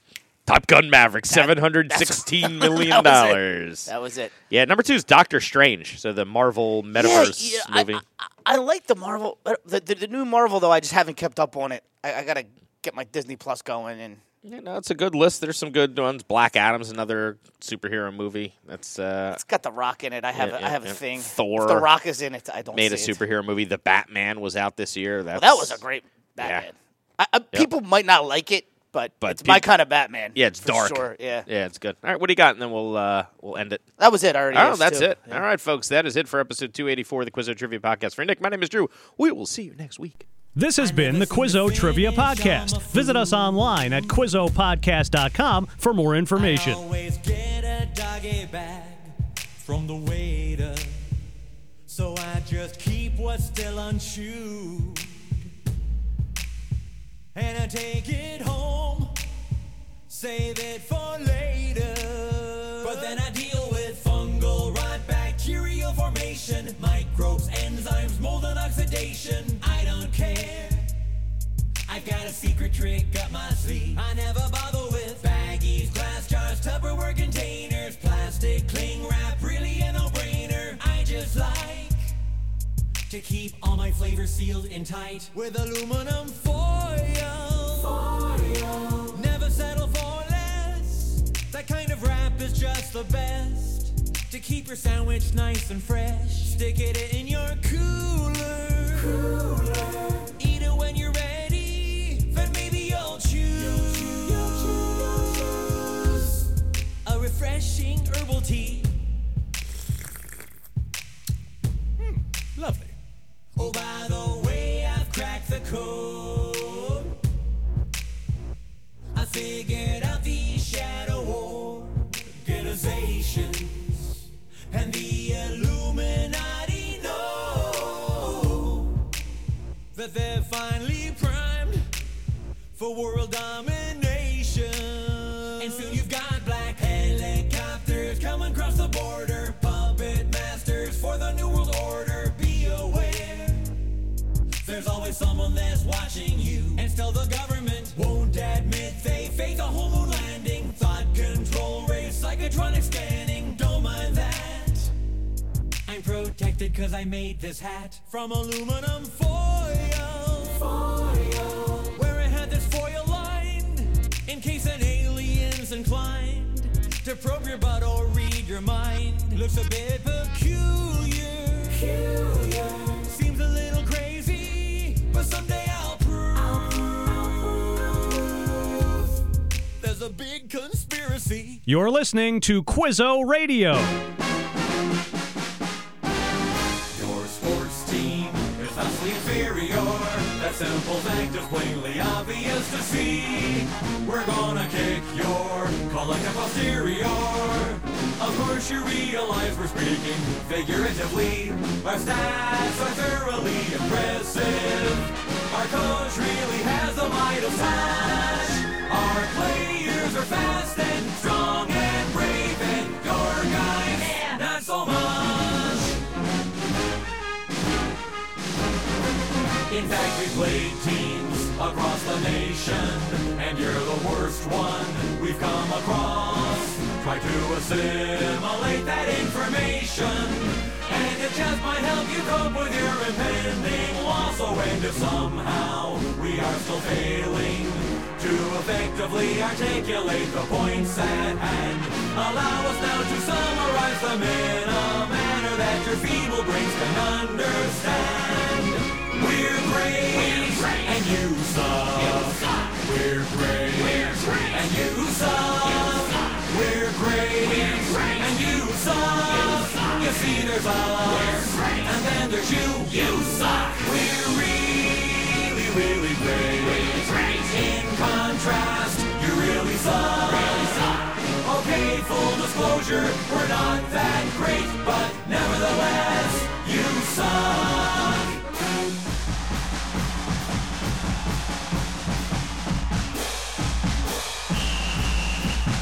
Top Gun Maverick, seven hundred sixteen million that was it. dollars. That was it. Yeah, number two is Doctor Strange, so the Marvel Metaverse yeah, I- movie. I, I, like the Marvel, the, the the new Marvel though. I just haven't kept up on it. I, I gotta get my Disney Plus going, and Yeah, no, it's a good list. There's some good ones. Black Adam's another superhero movie. That's uh, it's got the Rock in it. I have Yeah, a, I have yeah. a thing. Thor If the Rock is in it. I don't made a see it. superhero movie. The Batman was out this year. Well, that was a great Batman. I, I, People might not like it, but, But it's my kind of Batman. Yeah, it's dark. Sure. Yeah. Yeah, it's good. All right, what do you got? And then we'll uh, we'll end it. that was it. I already. Oh, that's too. it. Yeah. All right, folks, that is it for episode 284 of the Quizzo Trivia Podcast. For Nick, my name is Drew. We will see you next week. This has been the Quizzo Trivia Podcast. Visit us online at QuizzoPodcast.com for more information. always get a doggy bag from the waiter. So I just keep what's still unchewed. And I take it home, save it for later. But then I deal with fungal rot, bacterial formation, microbes, enzymes, mold, and oxidation. I don't care. I've got a secret trick up my sleeve. I never bother with baggies, glass jars, Tupperware containers, plastic cling wrap, really a no-brainer. I just like to keep all my flavors sealed in tight with aluminum foil. Foil. Never settle for less. That kind of wrap is just the best. To keep your sandwich nice and fresh, stick it in your cooler. Cooler. Refreshing herbal tea. Hmm, lovely. Oh, by the way, I've cracked the code. I figured out the shadow organizations and the Illuminati know that they're finally primed for world domination. Someone that's watching you. And still the government won't admit they faked a whole moon landing. Thought control race, psychotronic scanning. Don't mind that. I'm protected cause I made this hat from aluminum foil. Foil. Where it had this foil lined in case an alien's inclined to probe your butt or read your mind. Looks a bit peculiar. Peculiar. Prove there's a big conspiracy. You're listening to Quizzo Radio. Your sports team is vastly inferior. That simple fact is plainly obvious to see. We're gonna kick your collective posterior. Of course, you realize we're speaking figuratively. Our stats are thoroughly impressive. Our coach really has the Midas touch. Our players are fast and strong and brave, and your guys, not so much. In fact, we played teams across the nation, and you're the worst one we've come across. Try to assimilate that information, and it just might help you cope with your impending loss. So, and if somehow we are still failing to effectively articulate the points at hand. Allow us now to summarize them in a manner that your feeble brains can understand. We're great, We're great. and you suck. you suck. We're great, We're great. and you suck. you suck. We're great, We're great. and you suck. you suck. You see, there's us, and then there's you. You suck. We're really, really great. We're great. In contrast, you really suck. Really suck. Okay, full disclosure, we're not that great, but nevertheless, you suck.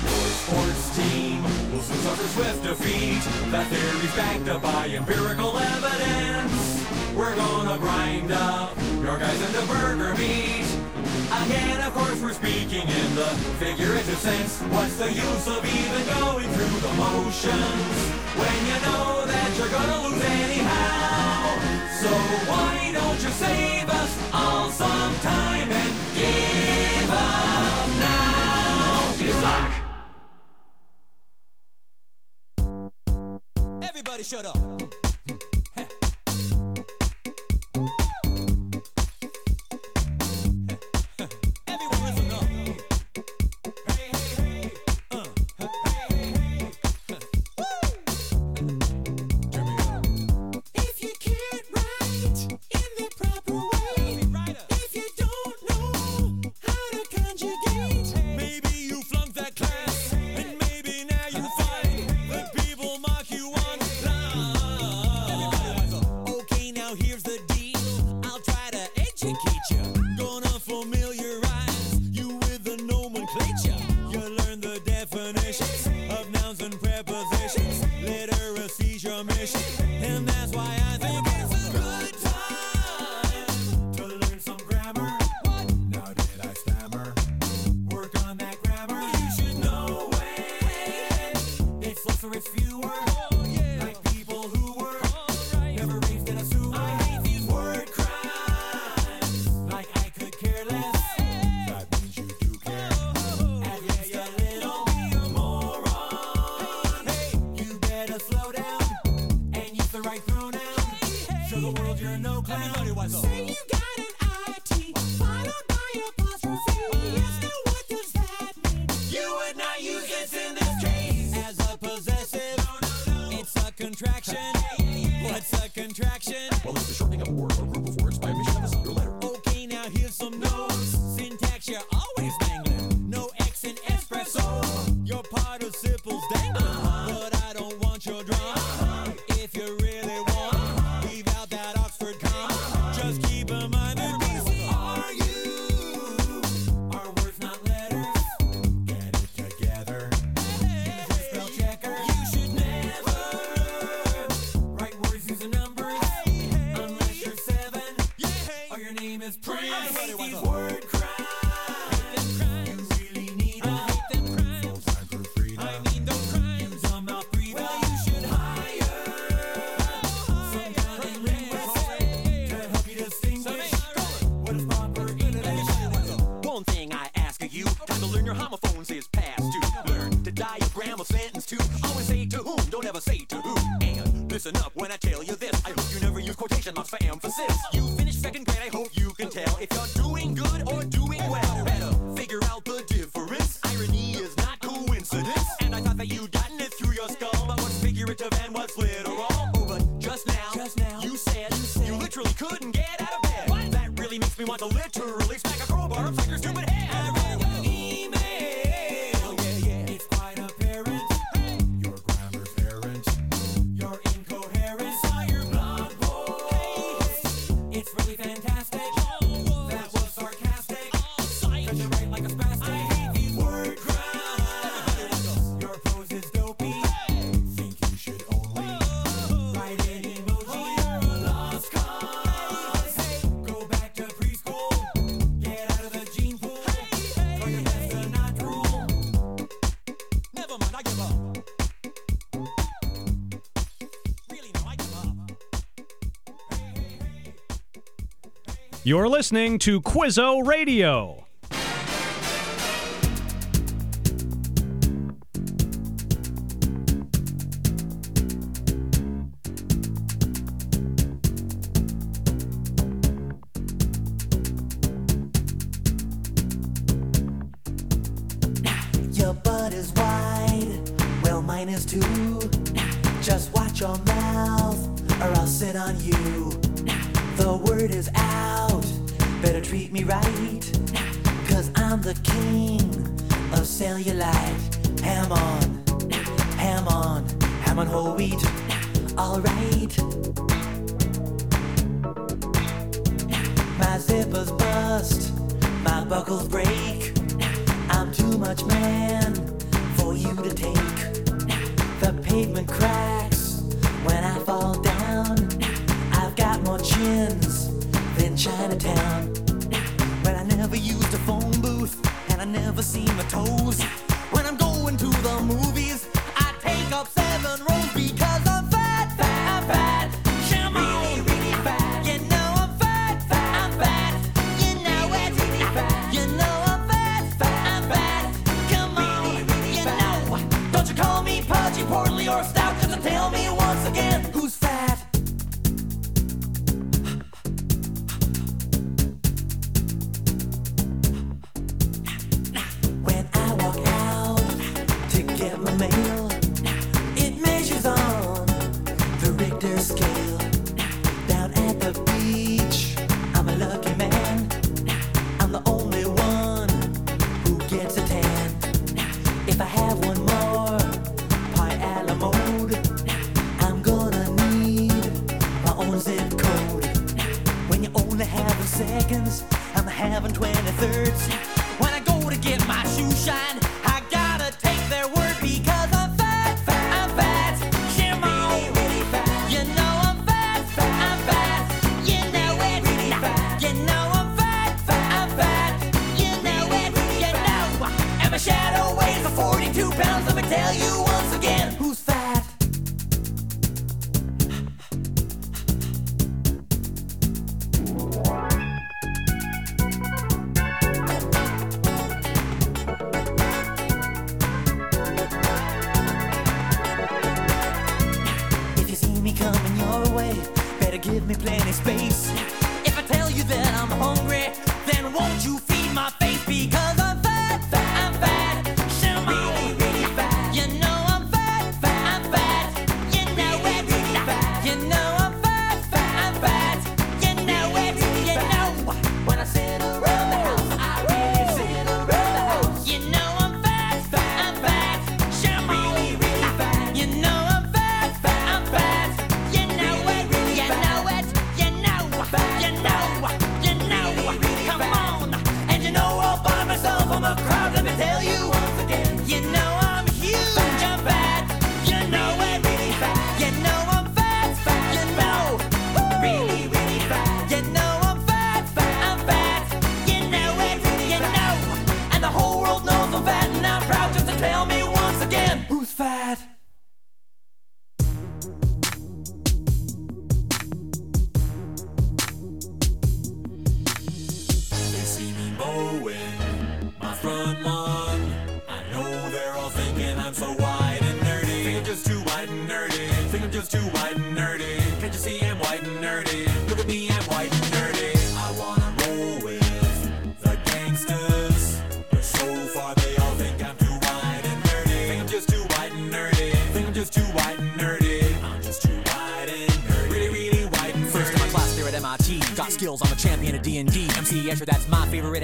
Your sports team will soon suffer swift defeat. That theory's backed up by empirical evidence. We're gonna grind up your guys into burger meat. Again, of course, we're speaking in the figurative sense. What's the use of even going through the motions when you know that you're gonna lose anyhow? So why don't you save us all some time and give up now? It's like everybody shut up. You're listening to Quizzo Radio.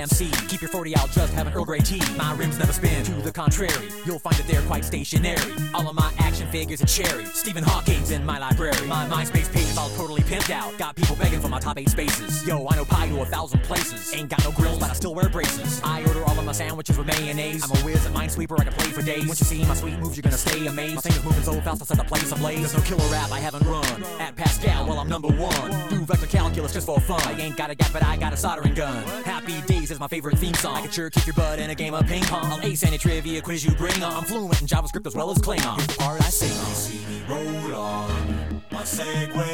MC. Keep your 40, I'll just have an Earl Grey tea. My rims never spin. To the contrary, you'll find that they're quite stationary. All of my action figures are cherry. Stephen Hawking's in my library. My MySpace page is all totally pimped out. Got people begging for my top eight spaces. Yo, I know pi to a thousand places. Ain't got no grills, but I still wear braces. I order all of my sandwiches with mayonnaise. I'm a whiz, a minesweeper, I can play for days. Once you see my sweet moves, you're gonna stay amazed. My fingers moving so fast, I set the place ablaze. There's no killer app I haven't run. At Pascal, well I'm number one. Do vector calculus just for fun. I ain't got a gap, but I got a soldering gun. Happy Days is my favorite theme song. I can sure kick your butt in a game of ping pong. I'll ace any trivia quiz you bring on. I'm fluent in JavaScript as well as Klingon. Here's the part I sing. You see me roll on my Segway.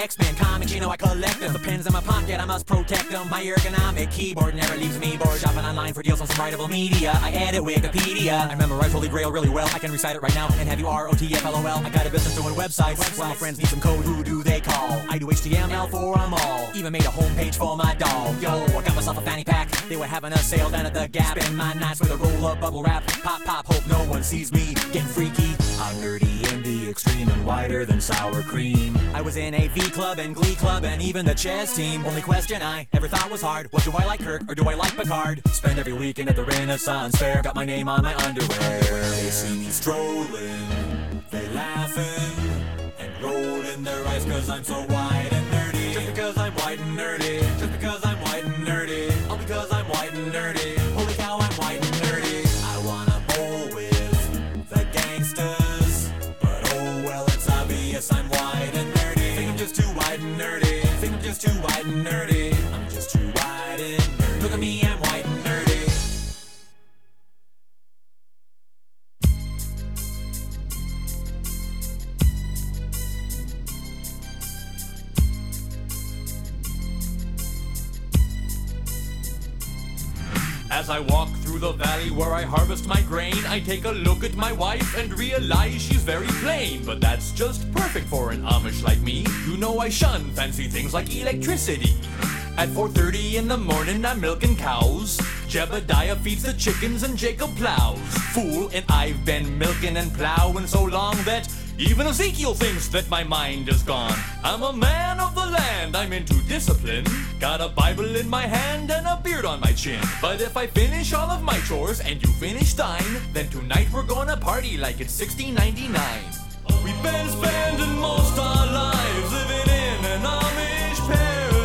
X-Men comics, you know I collect them. The pens in my pocket, I must protect them. My ergonomic keyboard never leaves me bored. Shopping online for deals on some writable media. I edit Wikipedia. I memorize Holy Grail really well. I can recite it right now and have you R-O-T-F-L-O-L. I got a business doing websites. Well, my friends need some code. Who do they call? I do HTML for them all. Even made a homepage for my dog. Yo, I got myself a fanny pack. They were having a sale down at the Gap. Spend my nights with a roll of bubble wrap. Pop, pop, hope no one sees me getting freaky. I'm nerdy extreme and whiter than sour cream. I was in a V club and Glee club and even the chess team. Only question I ever thought was hard: What do I like, Kirk, or do I like Picard? Spend every weekend at the Renaissance Fair. Got my name on my underwear. They see me strolling, they laughing and rolling their eyes 'cause I'm so white and nerdy. Just because I'm white and nerdy. As I walk through the valley where I harvest my grain, I take a look at my wife and realize she's very plain. But that's just perfect for an Amish like me. You know I shun fancy things like electricity. At 4.30 in the morning, I'm milking cows. Jebediah feeds the chickens and Jacob plows. Fool, and I've been milking and plowing so long that even Ezekiel thinks that my mind is gone. I'm a man of the land, I'm into discipline. Got a Bible in my hand and a beard on my chin. But if I finish all of my chores and you finish thine, then tonight we're gonna party like it's 1699. We've been spending most our lives living in an Amish paradise.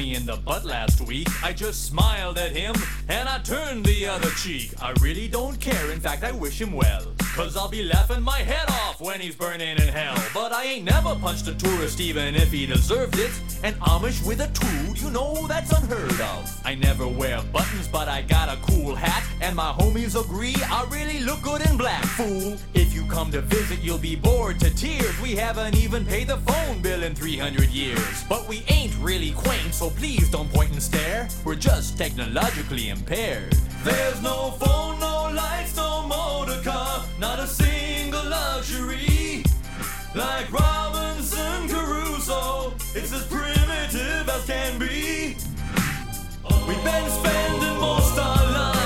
Me in the butt last week. I just smiled at him and I turned the other cheek. I really don't care, in fact, I wish him well. Cause I'll be laughing my head off when he's burning in hell. But I ain't never punched a tourist even if he deserved it. An Amish with a tool, you know that's unheard of. I never wear buttons, but I got a cool hat. And my homies agree I really look good in black, fool. If you come to visit, you'll be bored to tears. We haven't even paid the phone bill in 300 years. But we ain't really quaint, so please don't point and stare. We're just technologically impaired. There's no phone, no lights, no motor car, not a single luxury. Like Robinson Crusoe, it's as primitive as can be. We've been spending most our lives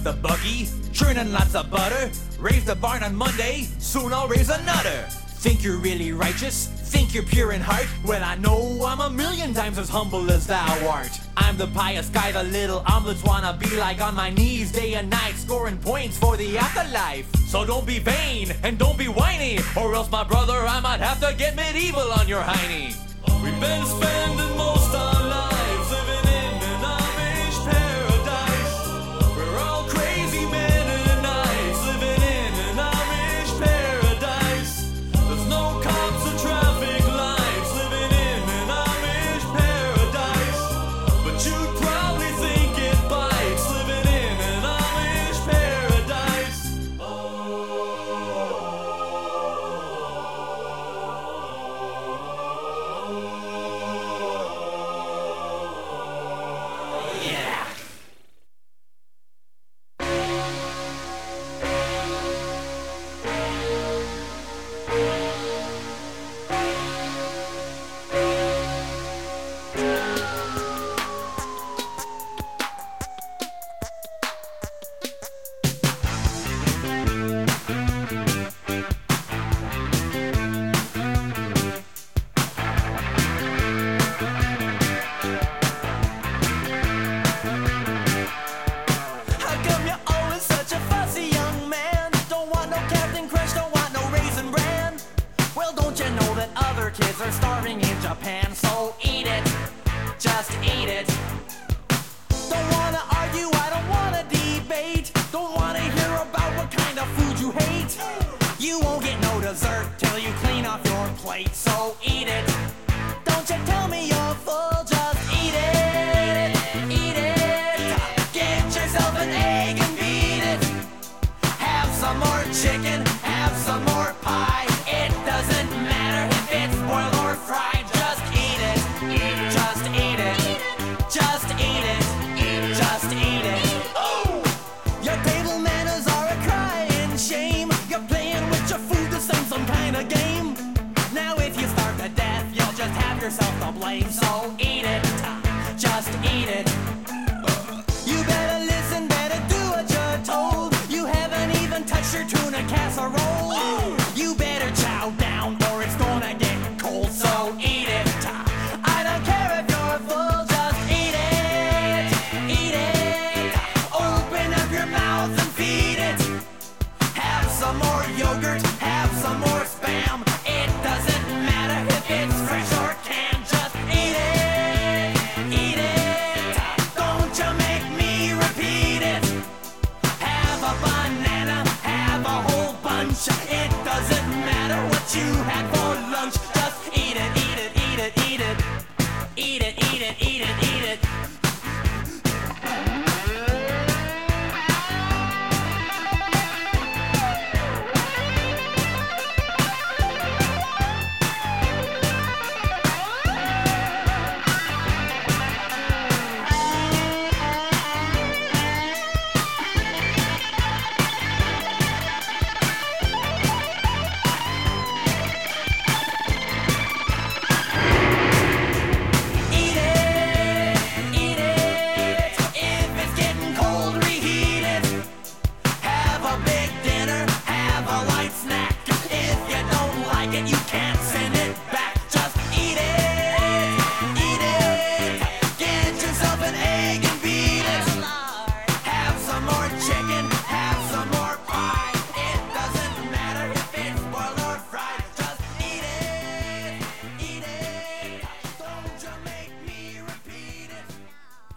Up the buggy, churning lots of butter. Raise the barn on Monday, soon I'll raise another. Think you're really righteous? Think you're pure in heart? Well, I know I'm a million times as humble as thou art. I'm the pious guy the little omelets wanna be like on my knees day and night, scoring points for the afterlife. So don't be vain and don't be whiny, or else, my brother, I might have to get medieval on your hiney. We've been spending most our lives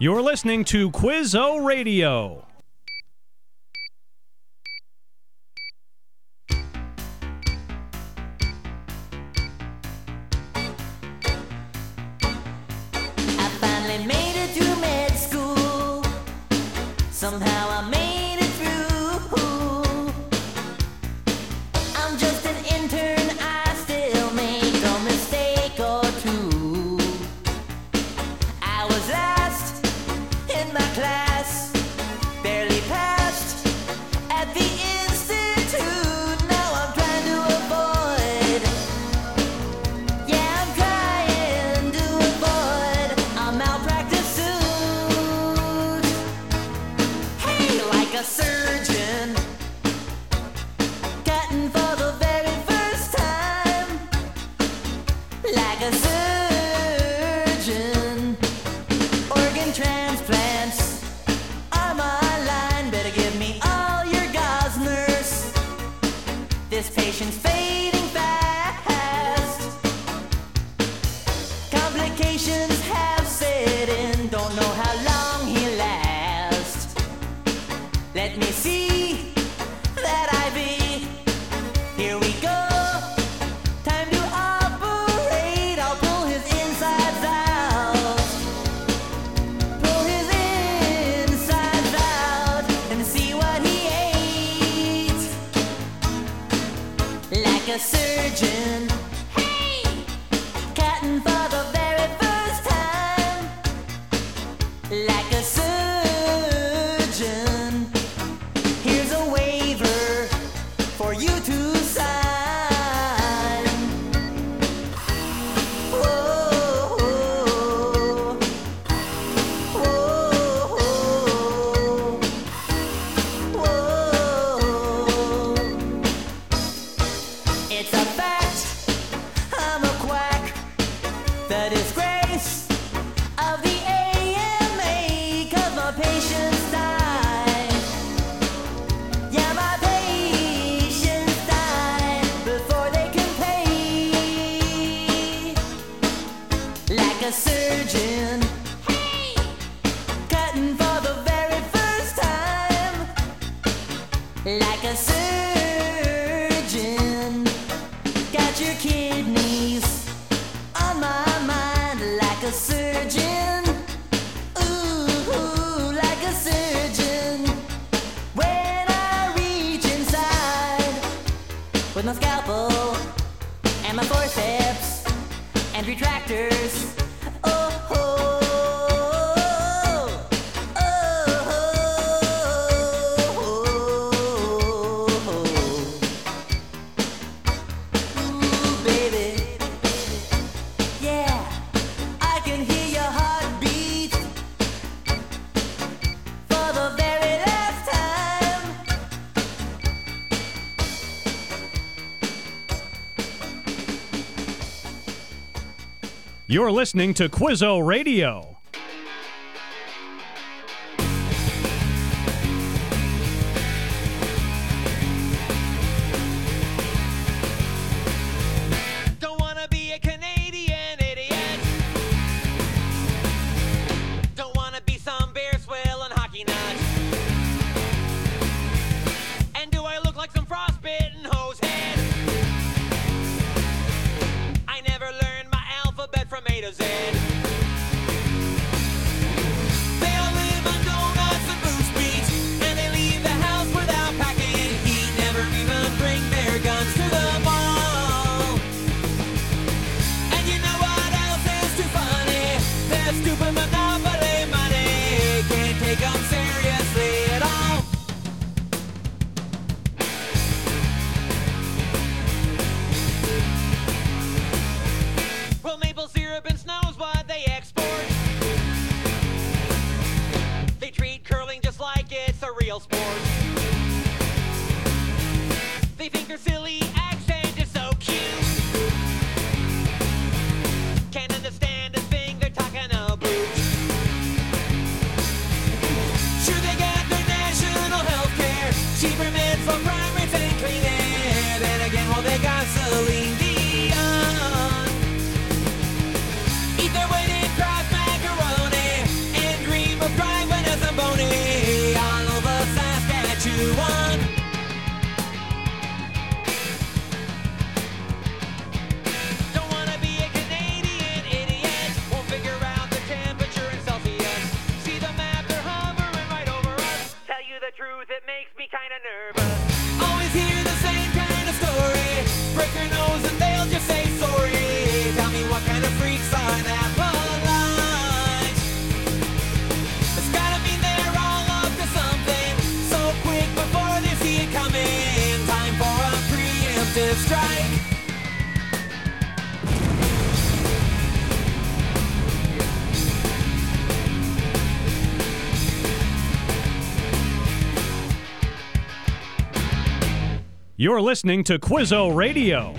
You're listening to Quizzo Radio. You're listening to Quizzo Radio. You're listening to Quizzo Radio.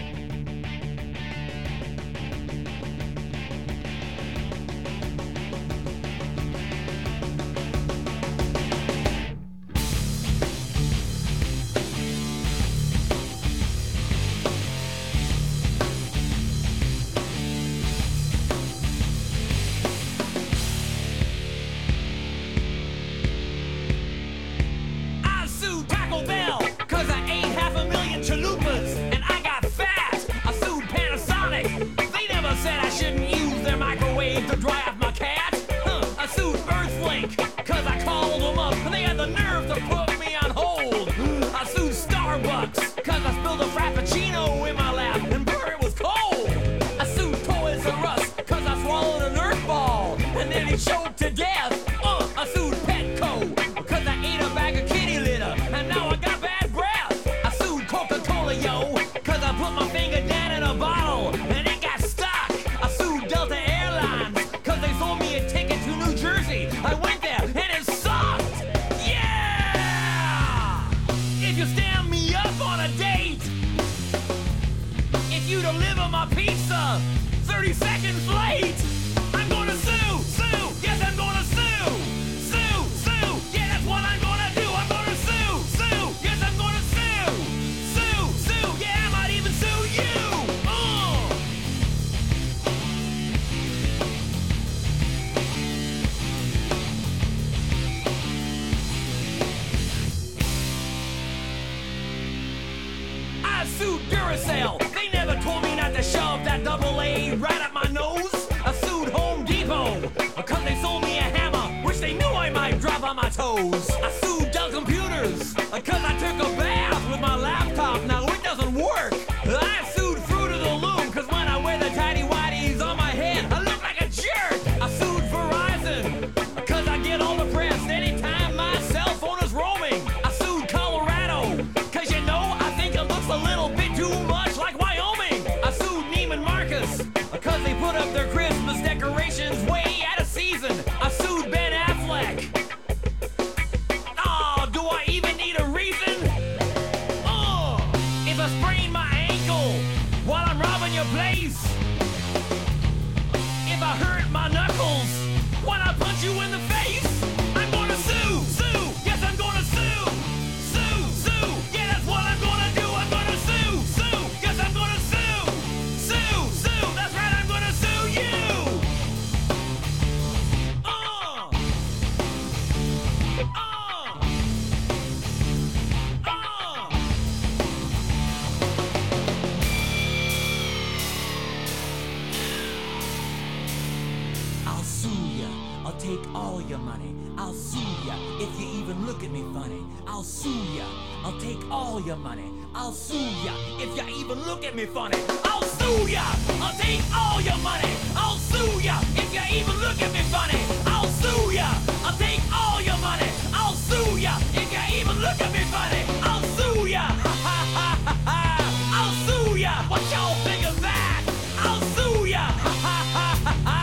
ya! What y'all think of that? I'll sue ya! Ha ha ha ha ha!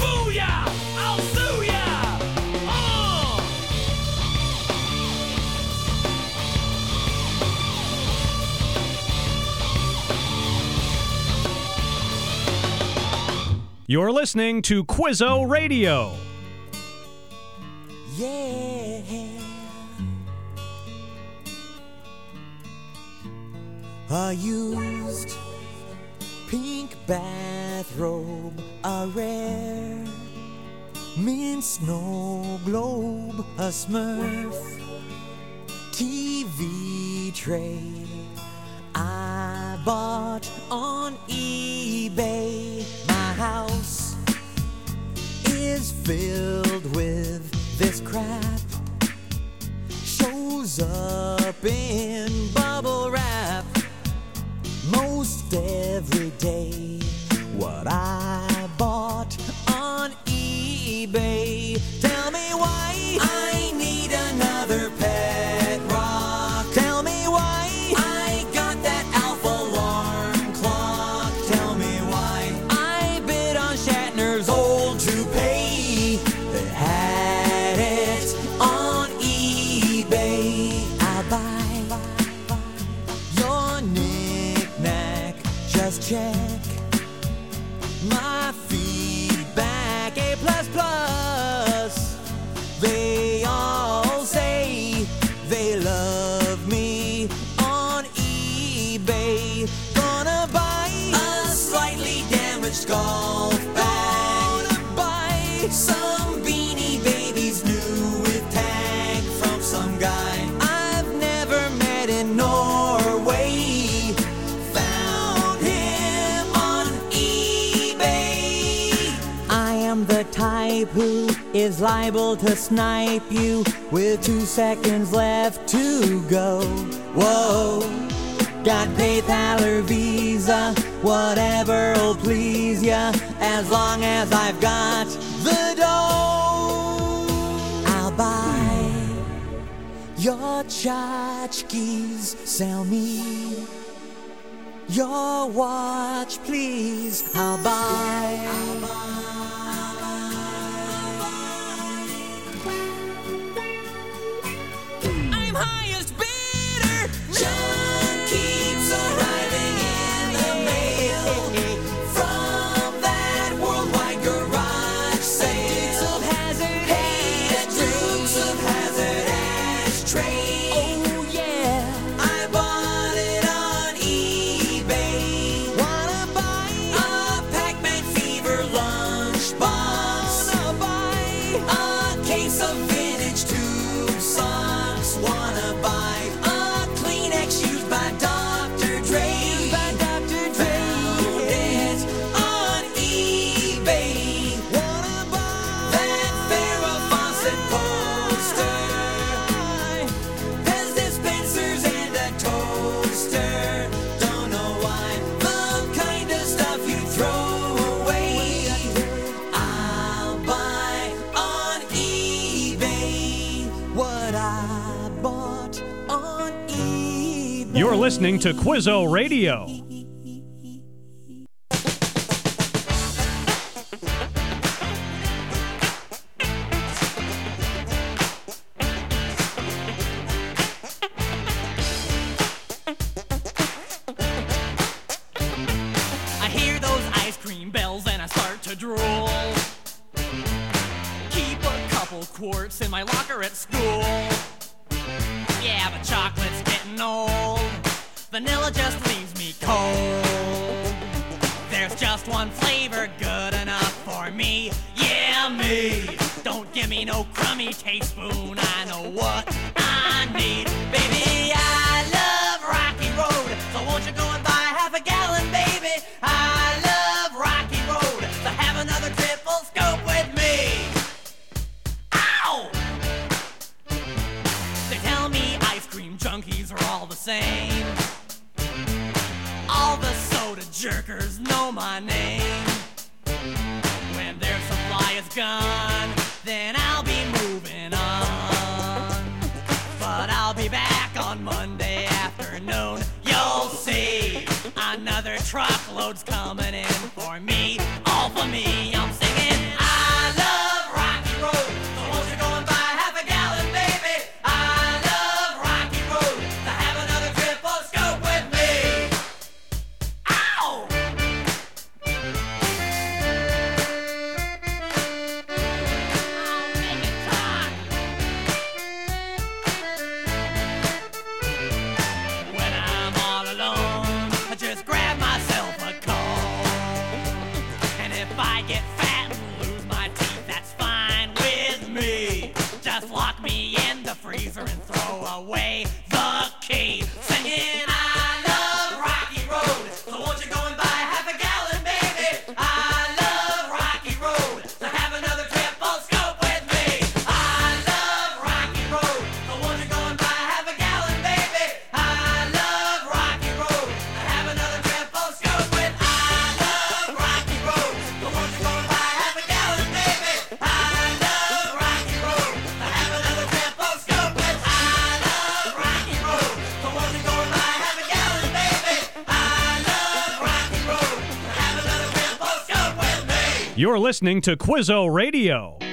Booya! I'll sue ya! Uh! You're listening to Quizzo Radio. Yeah. A used pink bathrobe, a rare mint snow globe, a smurf TV tray I bought on eBay. My house is filled with this crap, shows up in bubble wrap most every day. What I bought on eBay. Tell me why. is liable to snipe you with two seconds left to go. Whoa, got PayPal or Visa, whatever'll please ya, as long as I've got the dough. I'll buy your tchotchkes, sell me. Your watch, please. I'll buy. I'll buy. train. listening to Quizzo Radio. You're listening to Quizzo Radio.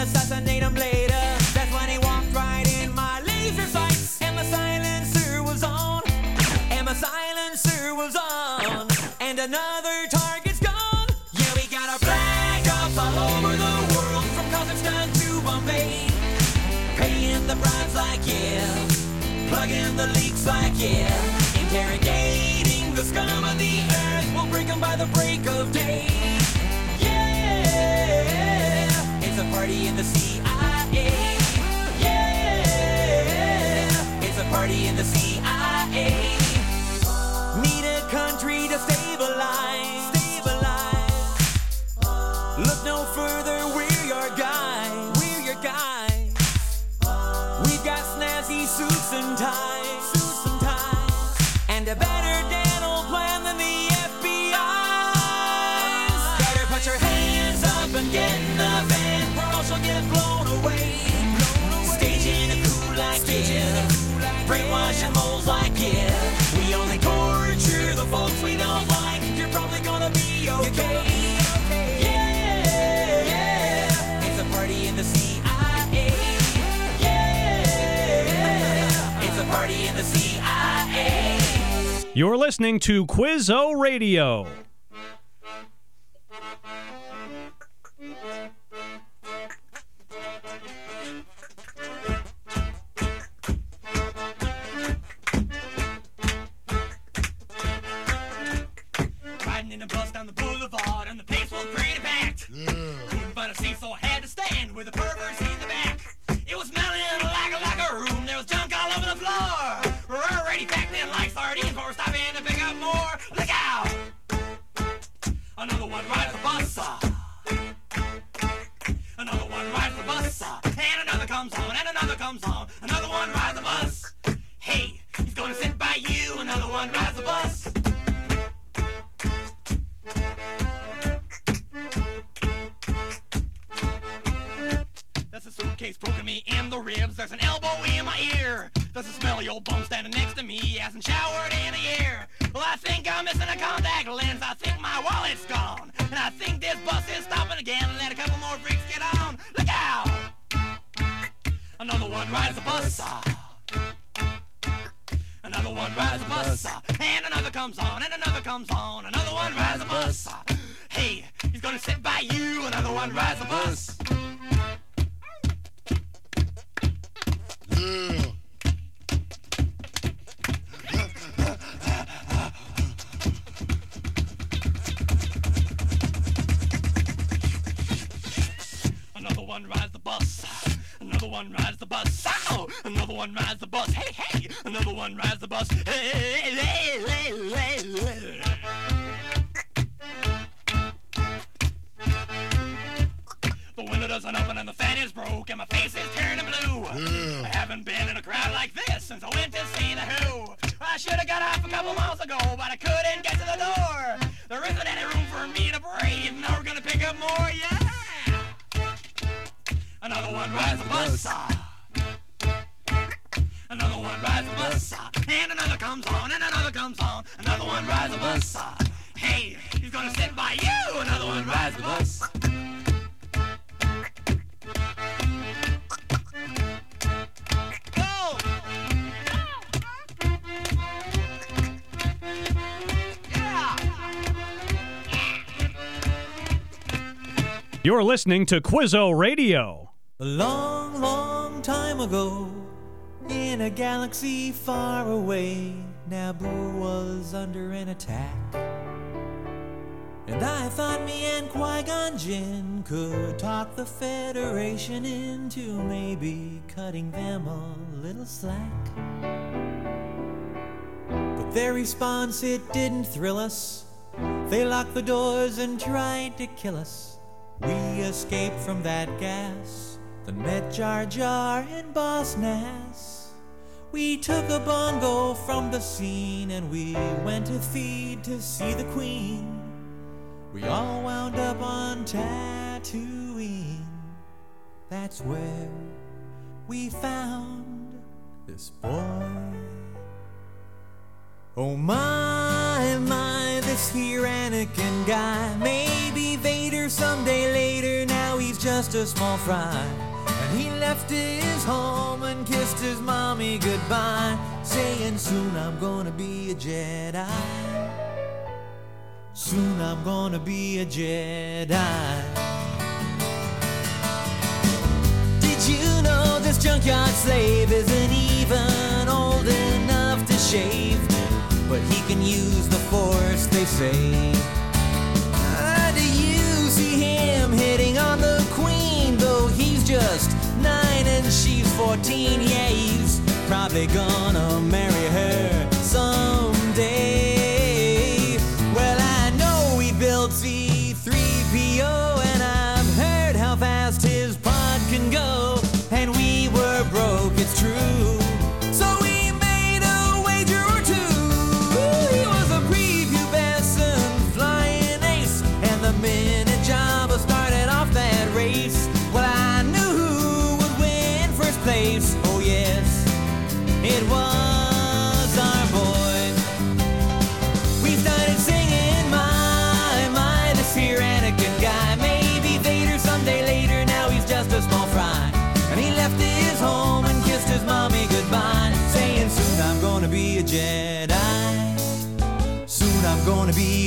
an assassin sometimes, and a better dental plan than the Better put your hands up and get in the van, get blown away. A coup like brainwashing like. We only torture the folks we don't like. You're probably gonna be okay. You're listening to Quizzo Radio. You. Another one rides the bus. Go! Yeah! You're listening to Quizzo Radio. A long, long time ago, in a galaxy far away, Naboo was under an attack. And I thought me and Qui Gon Jinn could talk the Federation into maybe cutting them a little slack. But their response, it didn't thrill us. They locked the doors and tried to kill us. We escaped from that gas, then met Jar Jar and Boss Nass. We took a bongo from the scene and we went to Theed to see the Queen. We all wound up on Tatooine. That's where we found this boy. Oh my, my, this here Anakin guy. Maybe Vader someday later, now he's just a small fry. And he left his home and kissed his mommy goodbye, saying soon I'm gonna be a Jedi. Soon I'm gonna be a Jedi. Did you know this junkyard slave isn't even old enough to shave? But he can use the force, they say. Ah, do you see him hitting on the queen? Though he's just nine and she's 14, yeah, he's probably gonna marry her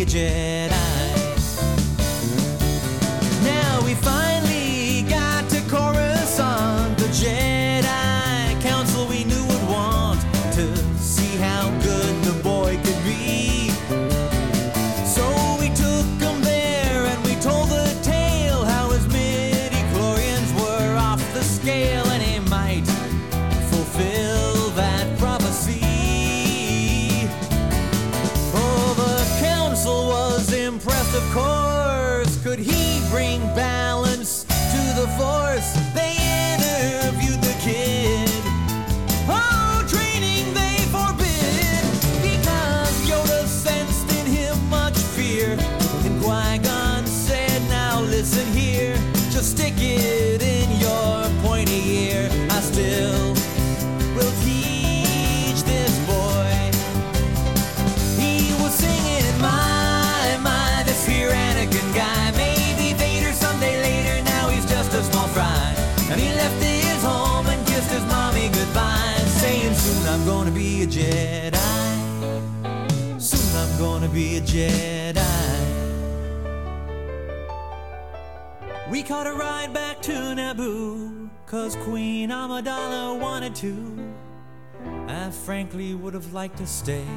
gonna Jedi. We caught a ride back to Naboo, cause Queen Amidala wanted to. I frankly would have liked to stay.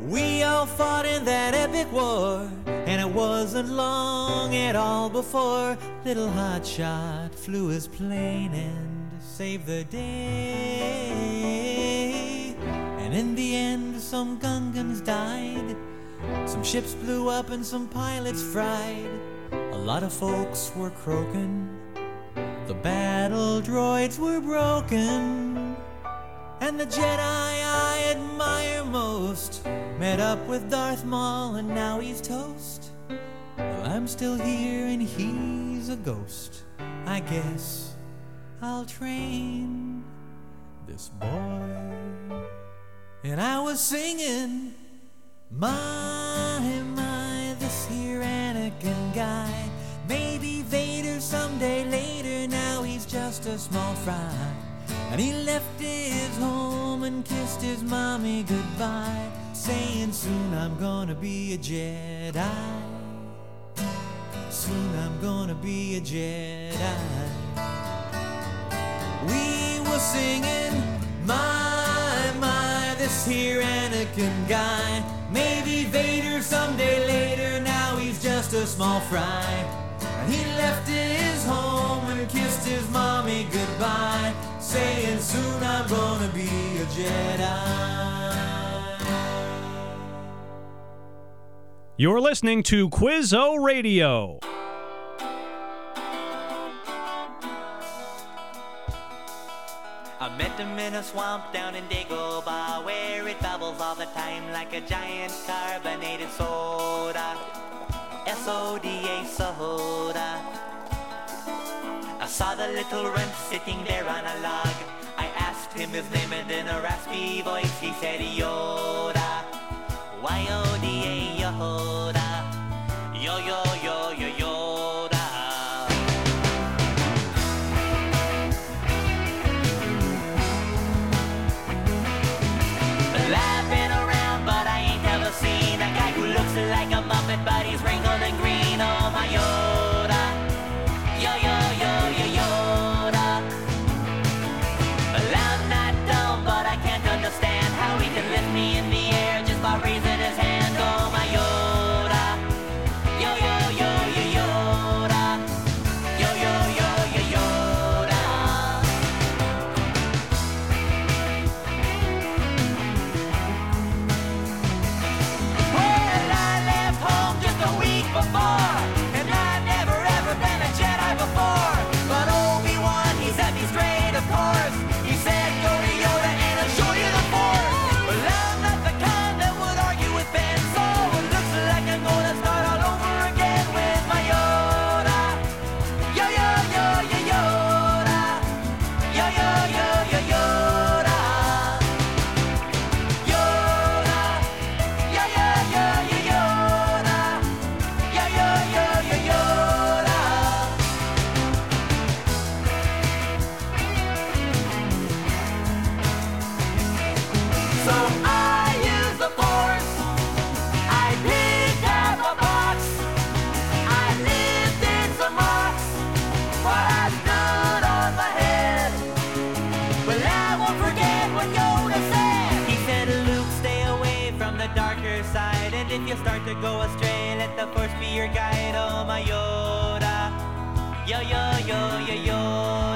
We all fought in that epic war, and it wasn't long at all before little hotshot flew his plane and saved the day. And in the end, some Gungans died, some ships blew up, and some pilots fried. A lot of folks were croaking, the battle droids were broken. And the Jedi I admire most met up with Darth Maul and now he's toast. Well, I'm still here and he's a ghost. I guess I'll train this boy. And I was singing, My, my, this here Anakin guy. Maybe Vader someday later, now he's just a small fry. And he left his home and kissed his mommy goodbye, saying, Soon I'm gonna be a Jedi. Soon I'm gonna be a Jedi. We were singing, My, this here Anakin guy. Maybe Vader someday later, now he's just a small fry. And he left his home and kissed his mommy goodbye, saying, Soon I'm gonna be a Jedi. You're listening to Quizzo Radio. Met him in a swamp down in Dagobah where it bubbles all the time like a giant carbonated soda. S-O-D-A soda. I saw the little runt sitting there on a log. I asked him his name and in a raspy voice he said Yoda. Y-O-D-A Yoda. Yo to go astray, let the force be your guide, oh my Yoda. Yo, yo, yo, yo, Yoda.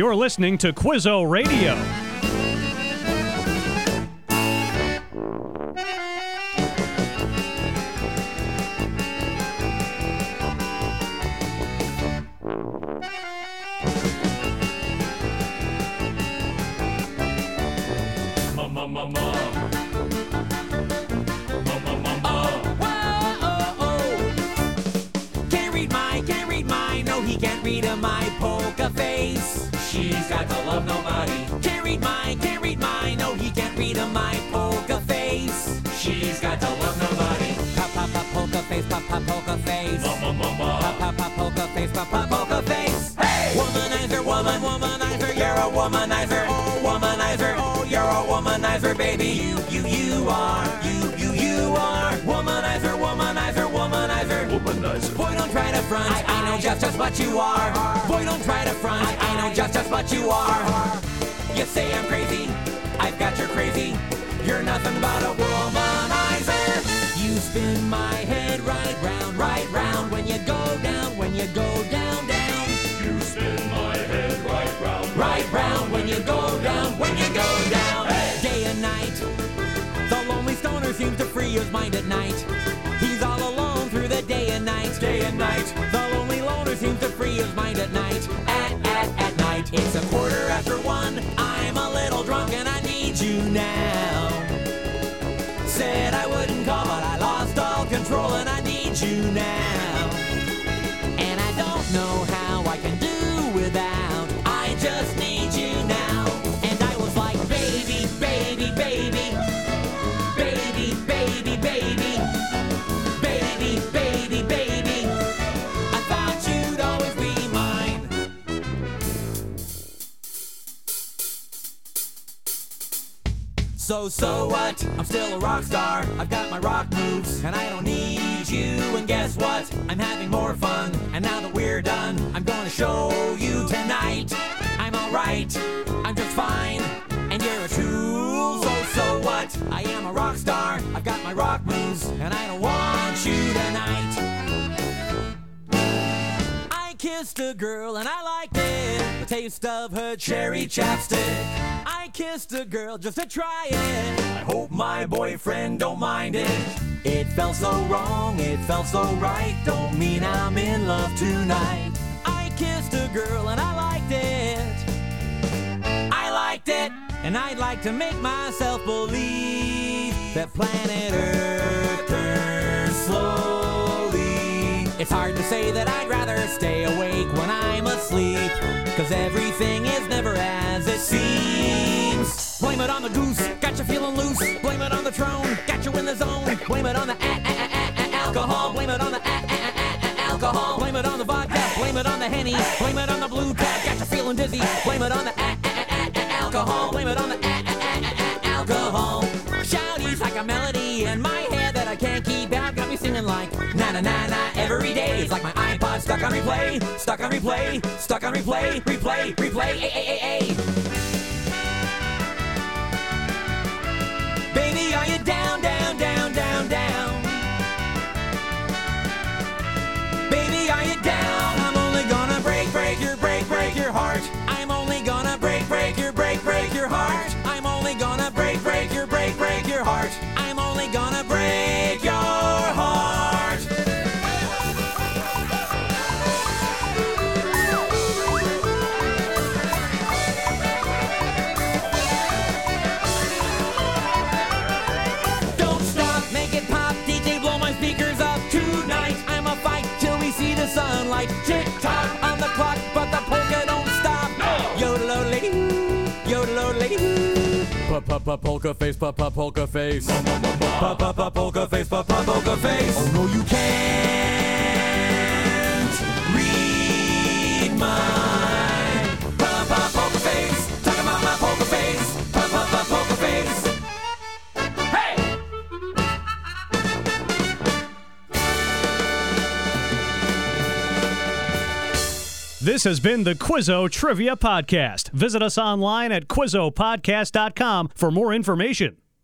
You're listening to Quizzo Radio. So, so what? I'm still a rock star. I've got my rock moves, and I don't need you. And guess what? I'm having more fun. And now that we're done, I'm gonna show you tonight. I'm alright. I'm just fine. And you're a tool. So, so what? I am a rock star. I've got my rock moves, and I don't want you tonight. I kissed a girl and I liked it. The taste of her cherry chapstick. Kissed a girl just to try it. I hope my boyfriend don't mind it. It felt so wrong, it felt so right. Don't mean I'm in love tonight. I kissed a girl and I liked it. I liked it, and I'd like to make myself believe that planet Earth turns slowly. It's hard to say that I'd rather stay awake when I'm asleep, cause everything is never as it seems. Blame it on the goose, got you feeling loose. Blame it on the throne, got you in the zone. Blame it on the alcohol. Blame it on the alcohol. Blame it on the vodka. Blame it on the henny. Blame it on the blue tab, got you feeling dizzy. Blame it on the alcohol. Blame it on the alcohol. Shouties like a melody in my head that I can't keep out. Got me singing like na every day. It's like my iPod stuck on replay, stuck on replay, stuck on replay, replay, replay. A a a a. Baby, are you down, down, down, down, down? Baby, are you down? Pa poker face, pa pa poker face. Pa pa poker face, pa pa poker face. Oh no, you can't read my This has been the Quizzo Trivia Podcast. Visit us online at QuizzoPodcast.com for more information.